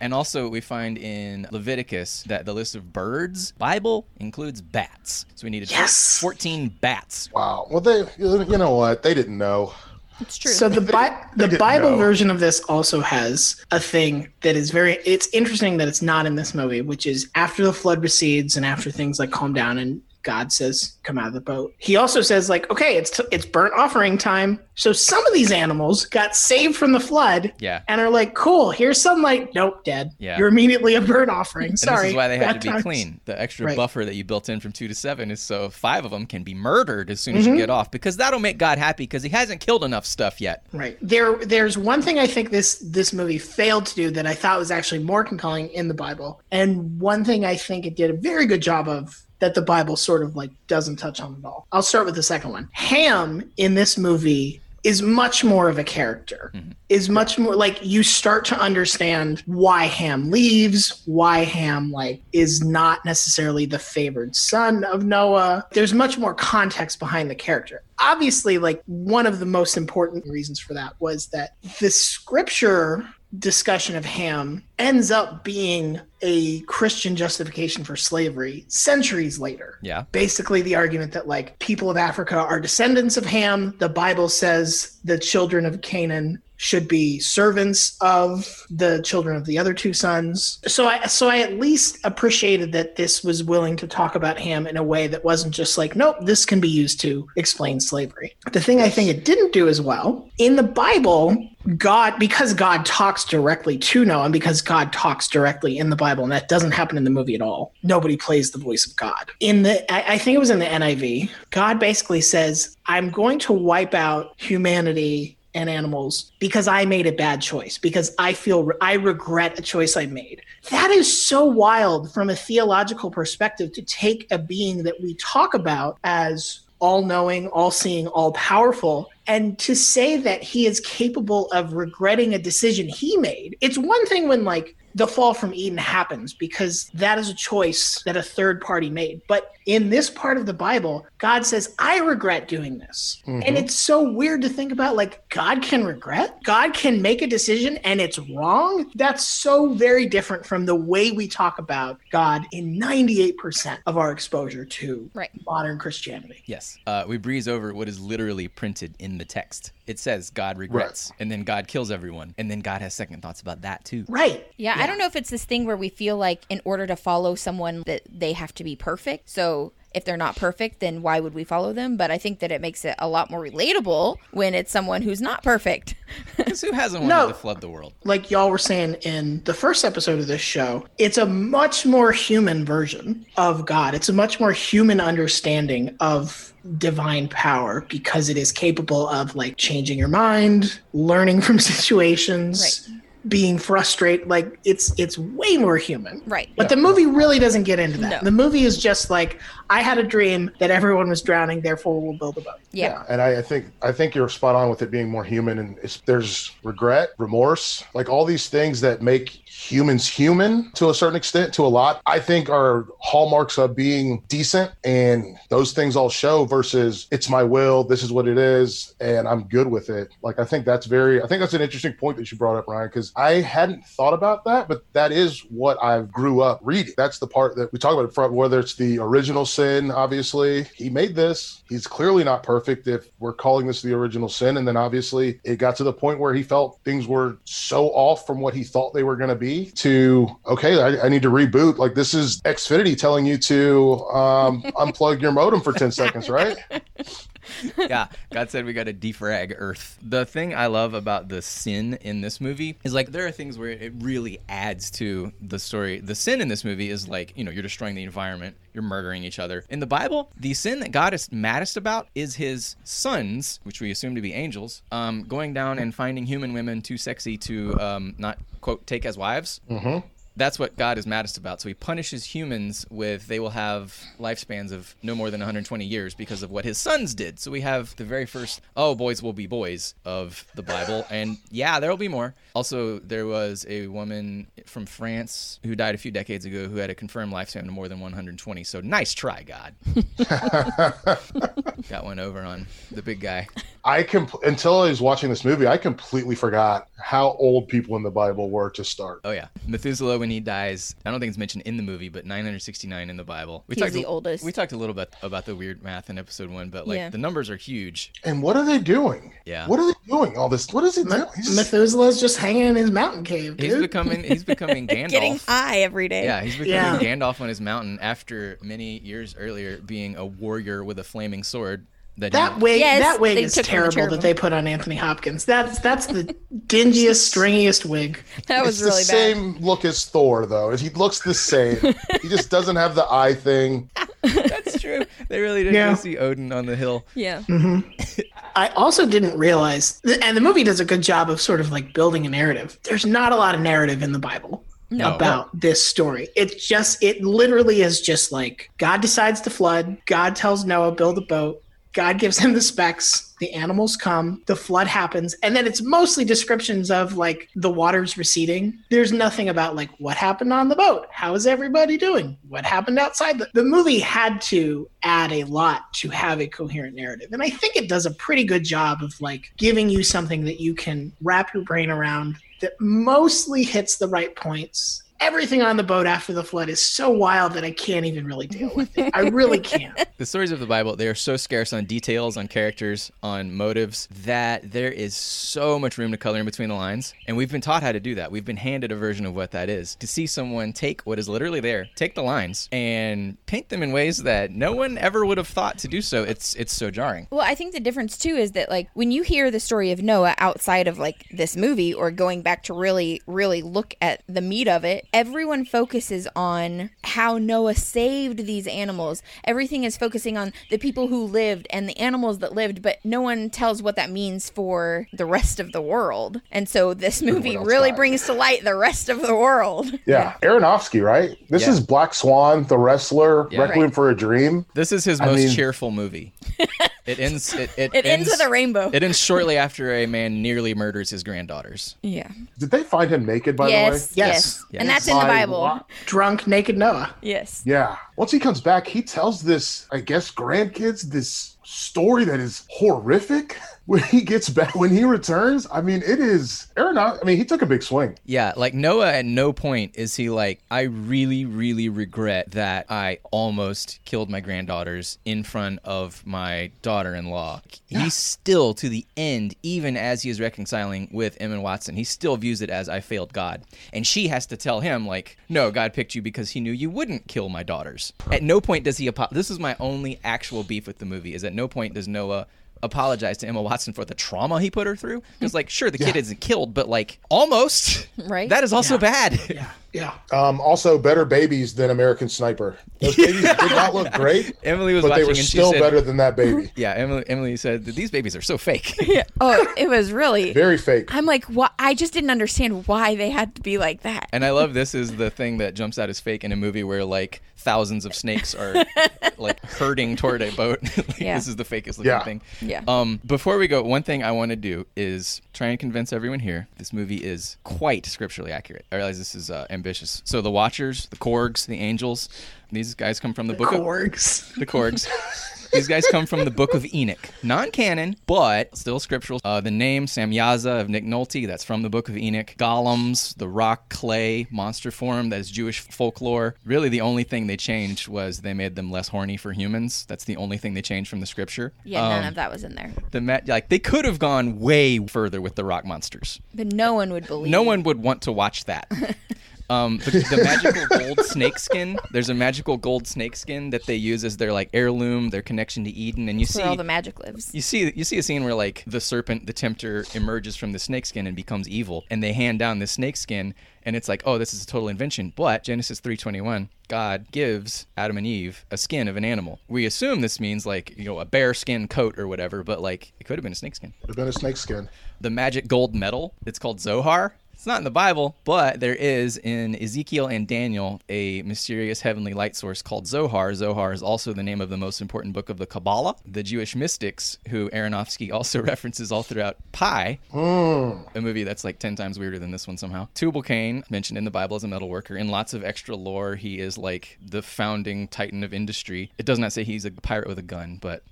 And also, we find in Leviticus that the list of birds, Bible, includes bats. So we needed Yes. 14 bats. Wow. Well, they, you know what? They didn't know. It's true. So the Bi- the didn't Bible know. version of this also has a thing that is very. It's interesting that it's not in this movie, which is after the flood recedes and after things like calm down and God says, "Come out of the boat." He also says, like, "Okay, it's t- it's burnt offering time." So some of these animals got saved from the flood, Yeah. and are like, "Cool, here's sunlight." Nope, dead. Yeah. you're immediately a burnt offering. Sorry, this is why they had to be times. clean. The extra Right. buffer that you built in from two to seven is so five of them can be murdered as soon as Mm-hmm. you get off, because that'll make God happy because he hasn't killed enough stuff yet. Right. There there's one thing I think this this movie failed to do that I thought was actually more compelling in the Bible. And one thing I think it did a very good job of that the Bible sort of like doesn't touch on at all. I'll start with the second one. Ham in this movie is much more of a character. Mm-hmm. Is much more like you start to understand why Ham leaves, why Ham like is not necessarily the favored son of Noah. There's much more context behind the character. Obviously, like one of the most important reasons for that was that the scripture discussion of Ham ends up being a Christian justification for slavery centuries later Yeah. basically the argument that like people of Africa are descendants of Ham. The Bible says the children of Canaan should be servants of the children of the other two sons. So I so I at least appreciated that this was willing to talk about Ham in a way that wasn't just like, nope, this can be used to explain slavery. The thing I think it didn't do as well, in the Bible, God, because God talks directly to Noah, and because God talks directly in the Bible, and that doesn't happen in the movie at all, nobody plays the voice of God. In the, I, I think it was in the NIV, God basically says, I'm going to wipe out humanity and animals because I made a bad choice, because I feel, I regret a choice I made. That is so wild from a theological perspective to take a being that we talk about as all knowing, all seeing, all powerful, and to say that he is capable of regretting a decision he made. It's one thing when, like, the fall from Eden happens because that is a choice that a third party made. But in this part of the Bible, God says, I regret doing this. And it's so weird to think about like, God can regret? God can make a decision and it's wrong? That's so very different from the way we talk about God in 98% of our exposure to Right. modern Christianity. Yes. Uh, we breeze over what is literally printed in the text. It says God regrets, and then God kills everyone, and then God has second thoughts about that too. Right. Yeah, I don't know if it's this thing where we feel like in order to follow someone that they have to be perfect. So if they're not perfect, then why would we follow them? But I think that it makes it a lot more relatable when it's someone who's not perfect. Because who hasn't wanted No. to flood the world? like y'all were saying in the first episode of this show, it's a much more human version of God. It's a much more human understanding of divine power because it is capable of like changing your mind, learning from situations, being frustrated. Like it's it's way more human. Right. But the movie really doesn't get into that. No. The movie is just like I had a dream that everyone was drowning, therefore we'll build a boat. yeah. and I, I think I think you're spot on with it being more human, and it's, there's regret, remorse, like all these things that make humans human to a certain extent, to a lot. I think are hallmarks of being decent, and those things all show. Versus, it's my will, this is what it is, and I'm good with it. Like I think that's very, I think that's an interesting point that you brought up, Ryan, because I hadn't thought about that, but that is what I grew up reading. That's the part that we talk about front, whether it's the original sin, obviously he made this. He's clearly not perfect if we're calling this the original sin. And then obviously it got to the point where he felt things were so off from what he thought they were going to be to, okay, I, I need to reboot. Like this is Xfinity telling you to um, unplug your modem for 10 seconds, right? yeah, God said we got to defrag Earth. The thing I love about the sin in this movie is like there are things where it really adds to the story. The sin in this movie is like, you know, you're destroying the environment, you're murdering each other. In the Bible, the sin that God is maddest about is his sons, which we assume to be angels, um, going down and finding human women too sexy to um, not, quote, take as wives. Mm-hmm. That's what God is maddest about. So he punishes humans with they will have lifespans of no more than 120 years because of what his sons did. So we have the very first, oh, boys will be boys of the Bible. And yeah, there will be more. Also, there was a woman from France who died a few decades ago who had a confirmed lifespan of more than 120. So nice try, God. Got one over on the big guy. I com- until I was watching this movie, I completely forgot how old people in the Bible were to start. Oh, yeah. Methuselah, when he dies, I don't think it's mentioned in the movie, but 969 in the Bible. We He was talked the a- oldest. We talked a little bit about the weird math in episode one, but like Yeah. the numbers are huge. And what are they doing? Yeah. What are they doing? All this? What is he doing? He's just- Methuselah's just hanging in his mountain cave, He's dude. becoming he's becoming Gandalf. Getting high every day. Yeah, he's becoming Yeah. Gandalf on his mountain after many years earlier being a warrior with a flaming sword. That, That wig, Yes, that wig is took from the terrible that they put on Anthony Hopkins. That's that's the dingiest, stringiest wig. That was it's really the bad. same look as Thor, though. He looks the same. he just doesn't have the eye thing. That's true. They really did Yeah. see Odin on the hill. Yeah. Mm-hmm. I also didn't realize, and the movie does a good job of sort of like building a narrative. There's not a lot of narrative in the Bible No. about this story. It's just, it literally is just like God decides to flood. God tells Noah, build a boat. God gives him the specs. The animals come, the flood happens, and then it's mostly descriptions of like the waters receding. There's nothing about like what happened on the boat. How is everybody doing? What happened outside? The, the movie had to add a lot to have a coherent narrative. And I think it does a pretty good job of like giving you something that you can wrap your brain around that mostly hits the right points. Everything on the boat after the flood is so wild that I can't even really deal with it. I really can't. The stories of the Bible, they are so scarce on details, on characters, on motives, that there is so much room to color in between the lines. And we've been taught how to do that. We've been handed a version of what that is. To see someone take what is literally there, take the lines, and paint them in ways that no one ever would have thought to do so, it's it's so jarring. Well, I think the difference too is that like when you hear the story of Noah outside of like this movie or going back to really really look at the meat of it, everyone focuses on how Noah saved these animals. Everything is focusing on the people who lived and the animals that lived, but no one tells what that means for the rest of the world. And so this movie really died. brings to light the rest of the world. Yeah, Aronofsky, right? This Yeah. is Black Swan, The Wrestler, Yeah. Requiem Right. for a Dream. This is his I most mean- cheerful movie. It ends. It, it, It ends with a rainbow. It ends shortly after a man nearly murders his granddaughters. yeah. Did they find him naked, by Yes, the way? yes. Yes. And that's in the Bible. wa- Drunk, naked Noah. Yes. Yeah. Once he comes back, he tells this, I guess, grandkids this story that is horrific. When he gets back, when he returns, I mean, it is Darren. I mean, he took a big swing. Yeah, like Noah at no point is he like, I really, really regret that I almost killed my granddaughters in front of my daughter in law. He's still to the end, even as he is reconciling with Emma Watson, he still views it as I failed God. And she has to tell him, like, no, God picked you because he knew you wouldn't kill my daughters. At no point does he apo- this is my only actual beef with the movie, is at no point does Noah apologize to Emma Watson for the trauma he put her through. Because, like, sure, the kid isn't killed, but, like, almost. Right. That is also bad. Yeah. Um, also, better babies than American Sniper. Those babies did not look great, Emily was but watching they were and she still said, better than that baby. Yeah, Emily, Emily said these babies are so fake. yeah. Oh, it was really. Very fake. I'm like, what? I just didn't understand why they had to be like that. and I love this is the thing that jumps out as fake in a movie where like thousands of snakes are like herding toward a boat. like, Yeah. This is the fakest looking Yeah. thing. Yeah. Um, before we go, one thing I want to do is try and convince everyone here this movie is quite scripturally accurate. I realize this is uh, ambitious. So the Watchers, the Korgs, the Angels, these guys come from the book of Korgs. the Korgs. These guys come from the Book of Enoch, non-canon, but still scriptural. Uh, the name Samyaza of Nick Nolte, that's from the Book of Enoch. Golems, the rock clay monster form, that is Jewish folklore. Really, the only thing they changed was they made them less horny for humans. That's the only thing they changed from the scripture. Yeah, none Um, of that was in there. The ma- like they could have gone way further with the rock monsters. But no one would believe. No one would want to watch that. Um, the, the magical gold snake skin. There's a magical gold snake skin that they use as their like heirloom, their connection to Eden, and you That's see where all the magic lives. you see you see a scene where like the serpent, the tempter, emerges from the snake skin and becomes evil, and they hand down the snake skin, and it's like, oh, this is a total invention. But Genesis three twenty one, God gives Adam and Eve a skin of an animal. We assume this means like you know a bear skin coat or whatever, but like it could have been a snake skin Would have been a snake skin. the magic gold medal. It's called Zohar. It's not in the Bible, but there is in Ezekiel and Daniel a mysterious heavenly light source called Zohar. Zohar is also the name of the most important book of the Kabbalah. The Jewish mystics, who Aronofsky also references all throughout Pi, a movie that's like 10 times weirder than this one somehow. Tubal Cain, mentioned in the Bible as a metal worker. In lots of extra lore, he is like the founding titan of industry. It does not say he's a pirate with a gun, but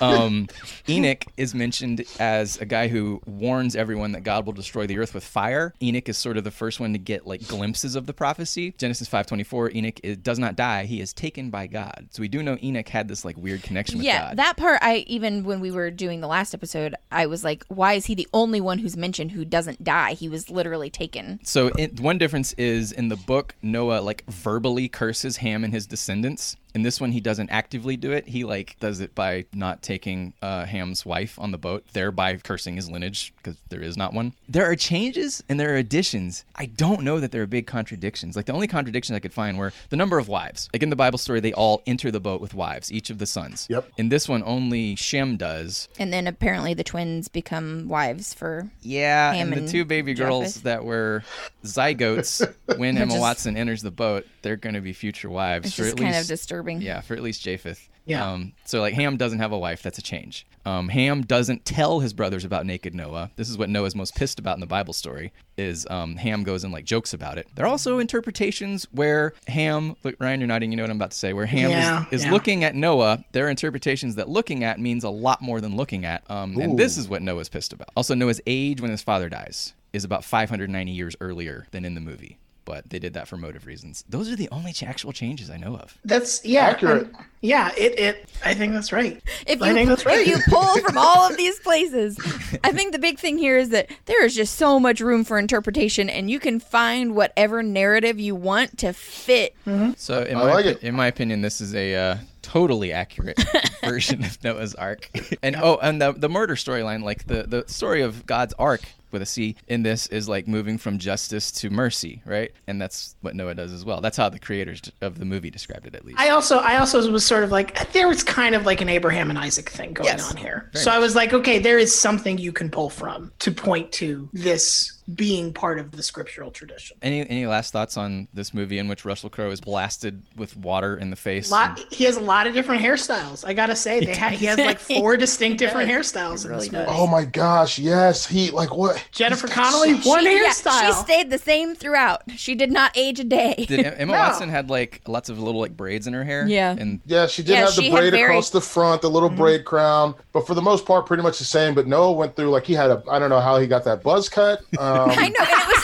um, Enoch is mentioned as a guy who warns everyone that God will destroy the earth with fire. Enoch is sort of the first one to get like glimpses of the prophecy. Genesis 5:24, Enoch is, does not die; he is taken by God. So we do know Enoch had this like weird connection with Yeah, God. that part. I even when we were doing the last episode, I was like, why is he the only one who's mentioned who doesn't die? He was literally taken. So it, one difference is in the book, Noah like verbally curses Ham and his descendants. In this one, he doesn't actively do it. He like does it by not taking uh, Ham's wife on the boat, thereby cursing his lineage because there is not one. There are changes and there are additions. I don't know that there are big contradictions. Like the only contradictions I could find were the number of wives. Like in the Bible story, they all enter the boat with wives, each of the sons. Yep. In this one, only Shem does. And then apparently the twins become wives for. Yeah, Ham and the two baby girls Japheth. that were zygotes when Emma Just- Watson enters the boat, they're going to be future wives It's just at kind least of disturbing. Yeah, for at least Japheth. Yeah. Um, so like Ham doesn't have a wife. That's a change. Um, Ham doesn't tell his brothers about naked Noah. This is what Noah's most pissed about in the Bible story. Is um, Ham goes and like jokes about it. There are also interpretations where Ham. Look, Ryan, you're nodding. You know what I'm about to say. Where Ham Yeah, is, is yeah. looking at Noah. There are interpretations that looking at means a lot more than looking at. Um, and this is what Noah's pissed about. Also, Noah's age when his father dies is about 590 years earlier than in the movie. But they did that for motive reasons. Those are the only ch- actual changes I know of. That's yeah. Accurate. um, yeah, it it. I think that's right. If I you, think that's right. if you pull from all of these places, I think the big thing here is that there is just so much room for interpretation, and you can find whatever narrative you want to fit. So, in I my like it. in my opinion, this is a uh, totally accurate version of Noah's Ark. and oh, and the the murder storyline, like the the story of God's arc with a C in this is like moving from justice to mercy, right? And that's what Noah does as well. That's how the creators of the movie described it, at least. I also I also was sort of like there was kind of like an Abraham and Isaac thing going Yes, on here. So I was like, okay, there is something you can pull from to point to this being part of the scriptural tradition. Any any last thoughts on this movie in which Russell Crowe is blasted with water in the face? Lot, he has a lot of different hairstyles. I gotta say, they ha- he has like four distinct different hairstyles in this movie. Oh my gosh, yes. He like what? Jennifer Connelly, one She- yeah, hairstyle. she stayed the same throughout. She did not age a day. Did Emma No. Watson had like lots of little like braids in her hair? Yeah. And Yeah, she did Yeah, have the she had braid very- across the front, the little braid crown, but for the most part, pretty much the same. But Noah went through like he had a I don't know how he got that buzz cut. Um, Um, I know, and it was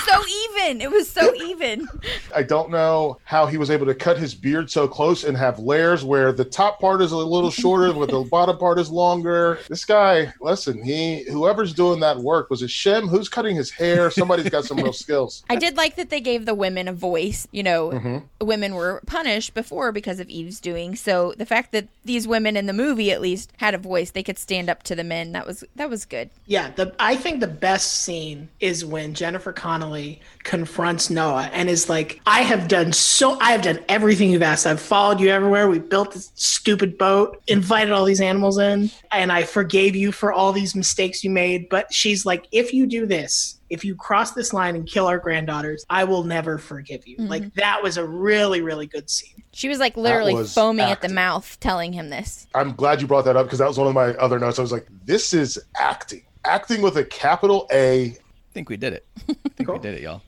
even. It was so even. I don't know how he was able to cut his beard so close and have layers where the top part is a little shorter, but the bottom part is longer. This guy, listen, he whoever's doing that work was it Shem? Who's cutting his hair? Somebody's got some real skills. I did like that they gave the women a voice. You know, Mm-hmm. women were punished before because of Eve's doing. So the fact that these women in the movie at least had a voice, they could stand up to the men. That was that was good. Yeah, the I think the best scene is when Jennifer Connelly confronts Noah and is like, "I have done so. I have done everything you've asked. I've followed you everywhere. We built this stupid boat, invited all these animals in, and I forgave you for all these mistakes you made." But she's like, "If you do this." If you cross this line and kill our granddaughters, I will never forgive you. Like mm-hmm. that was a really, really good scene. She was like literally was foaming at the mouth, telling him this. I'm glad you brought that up because that was one of my other notes. I was like, this is acting. Acting with a capital A. I think we did it. I think we did it, y'all.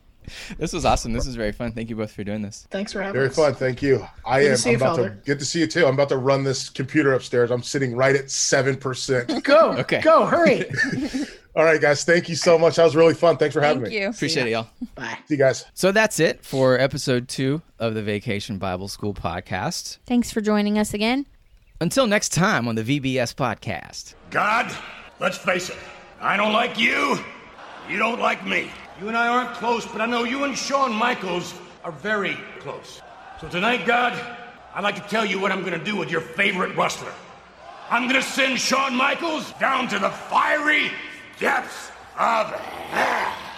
This was awesome. This was very fun. Thank you both for doing this. Thanks for having me. Very us. fun. Thank you. I Good to am see I'm you, about to Felder. get to see you too. I'm about to run this computer upstairs. I'm sitting right at 7%. Go, Okay. go, hurry. All right, guys. Thank you so much. That was really fun. Thanks for having Thank me. you. Appreciate it, y'all. Bye. See you guys. So that's it for episode two of the Vacation Bible School podcast. Thanks for joining us again. Until next time on the VBS podcast. God, let's face it. I don't like you. You don't like me. You and I aren't close, but I know you and Shawn Michaels are very close. So tonight, God, I'd like to tell you what I'm gonna do with your favorite wrestler. I'm gonna send Shawn Michaels down to the fiery depths of hell.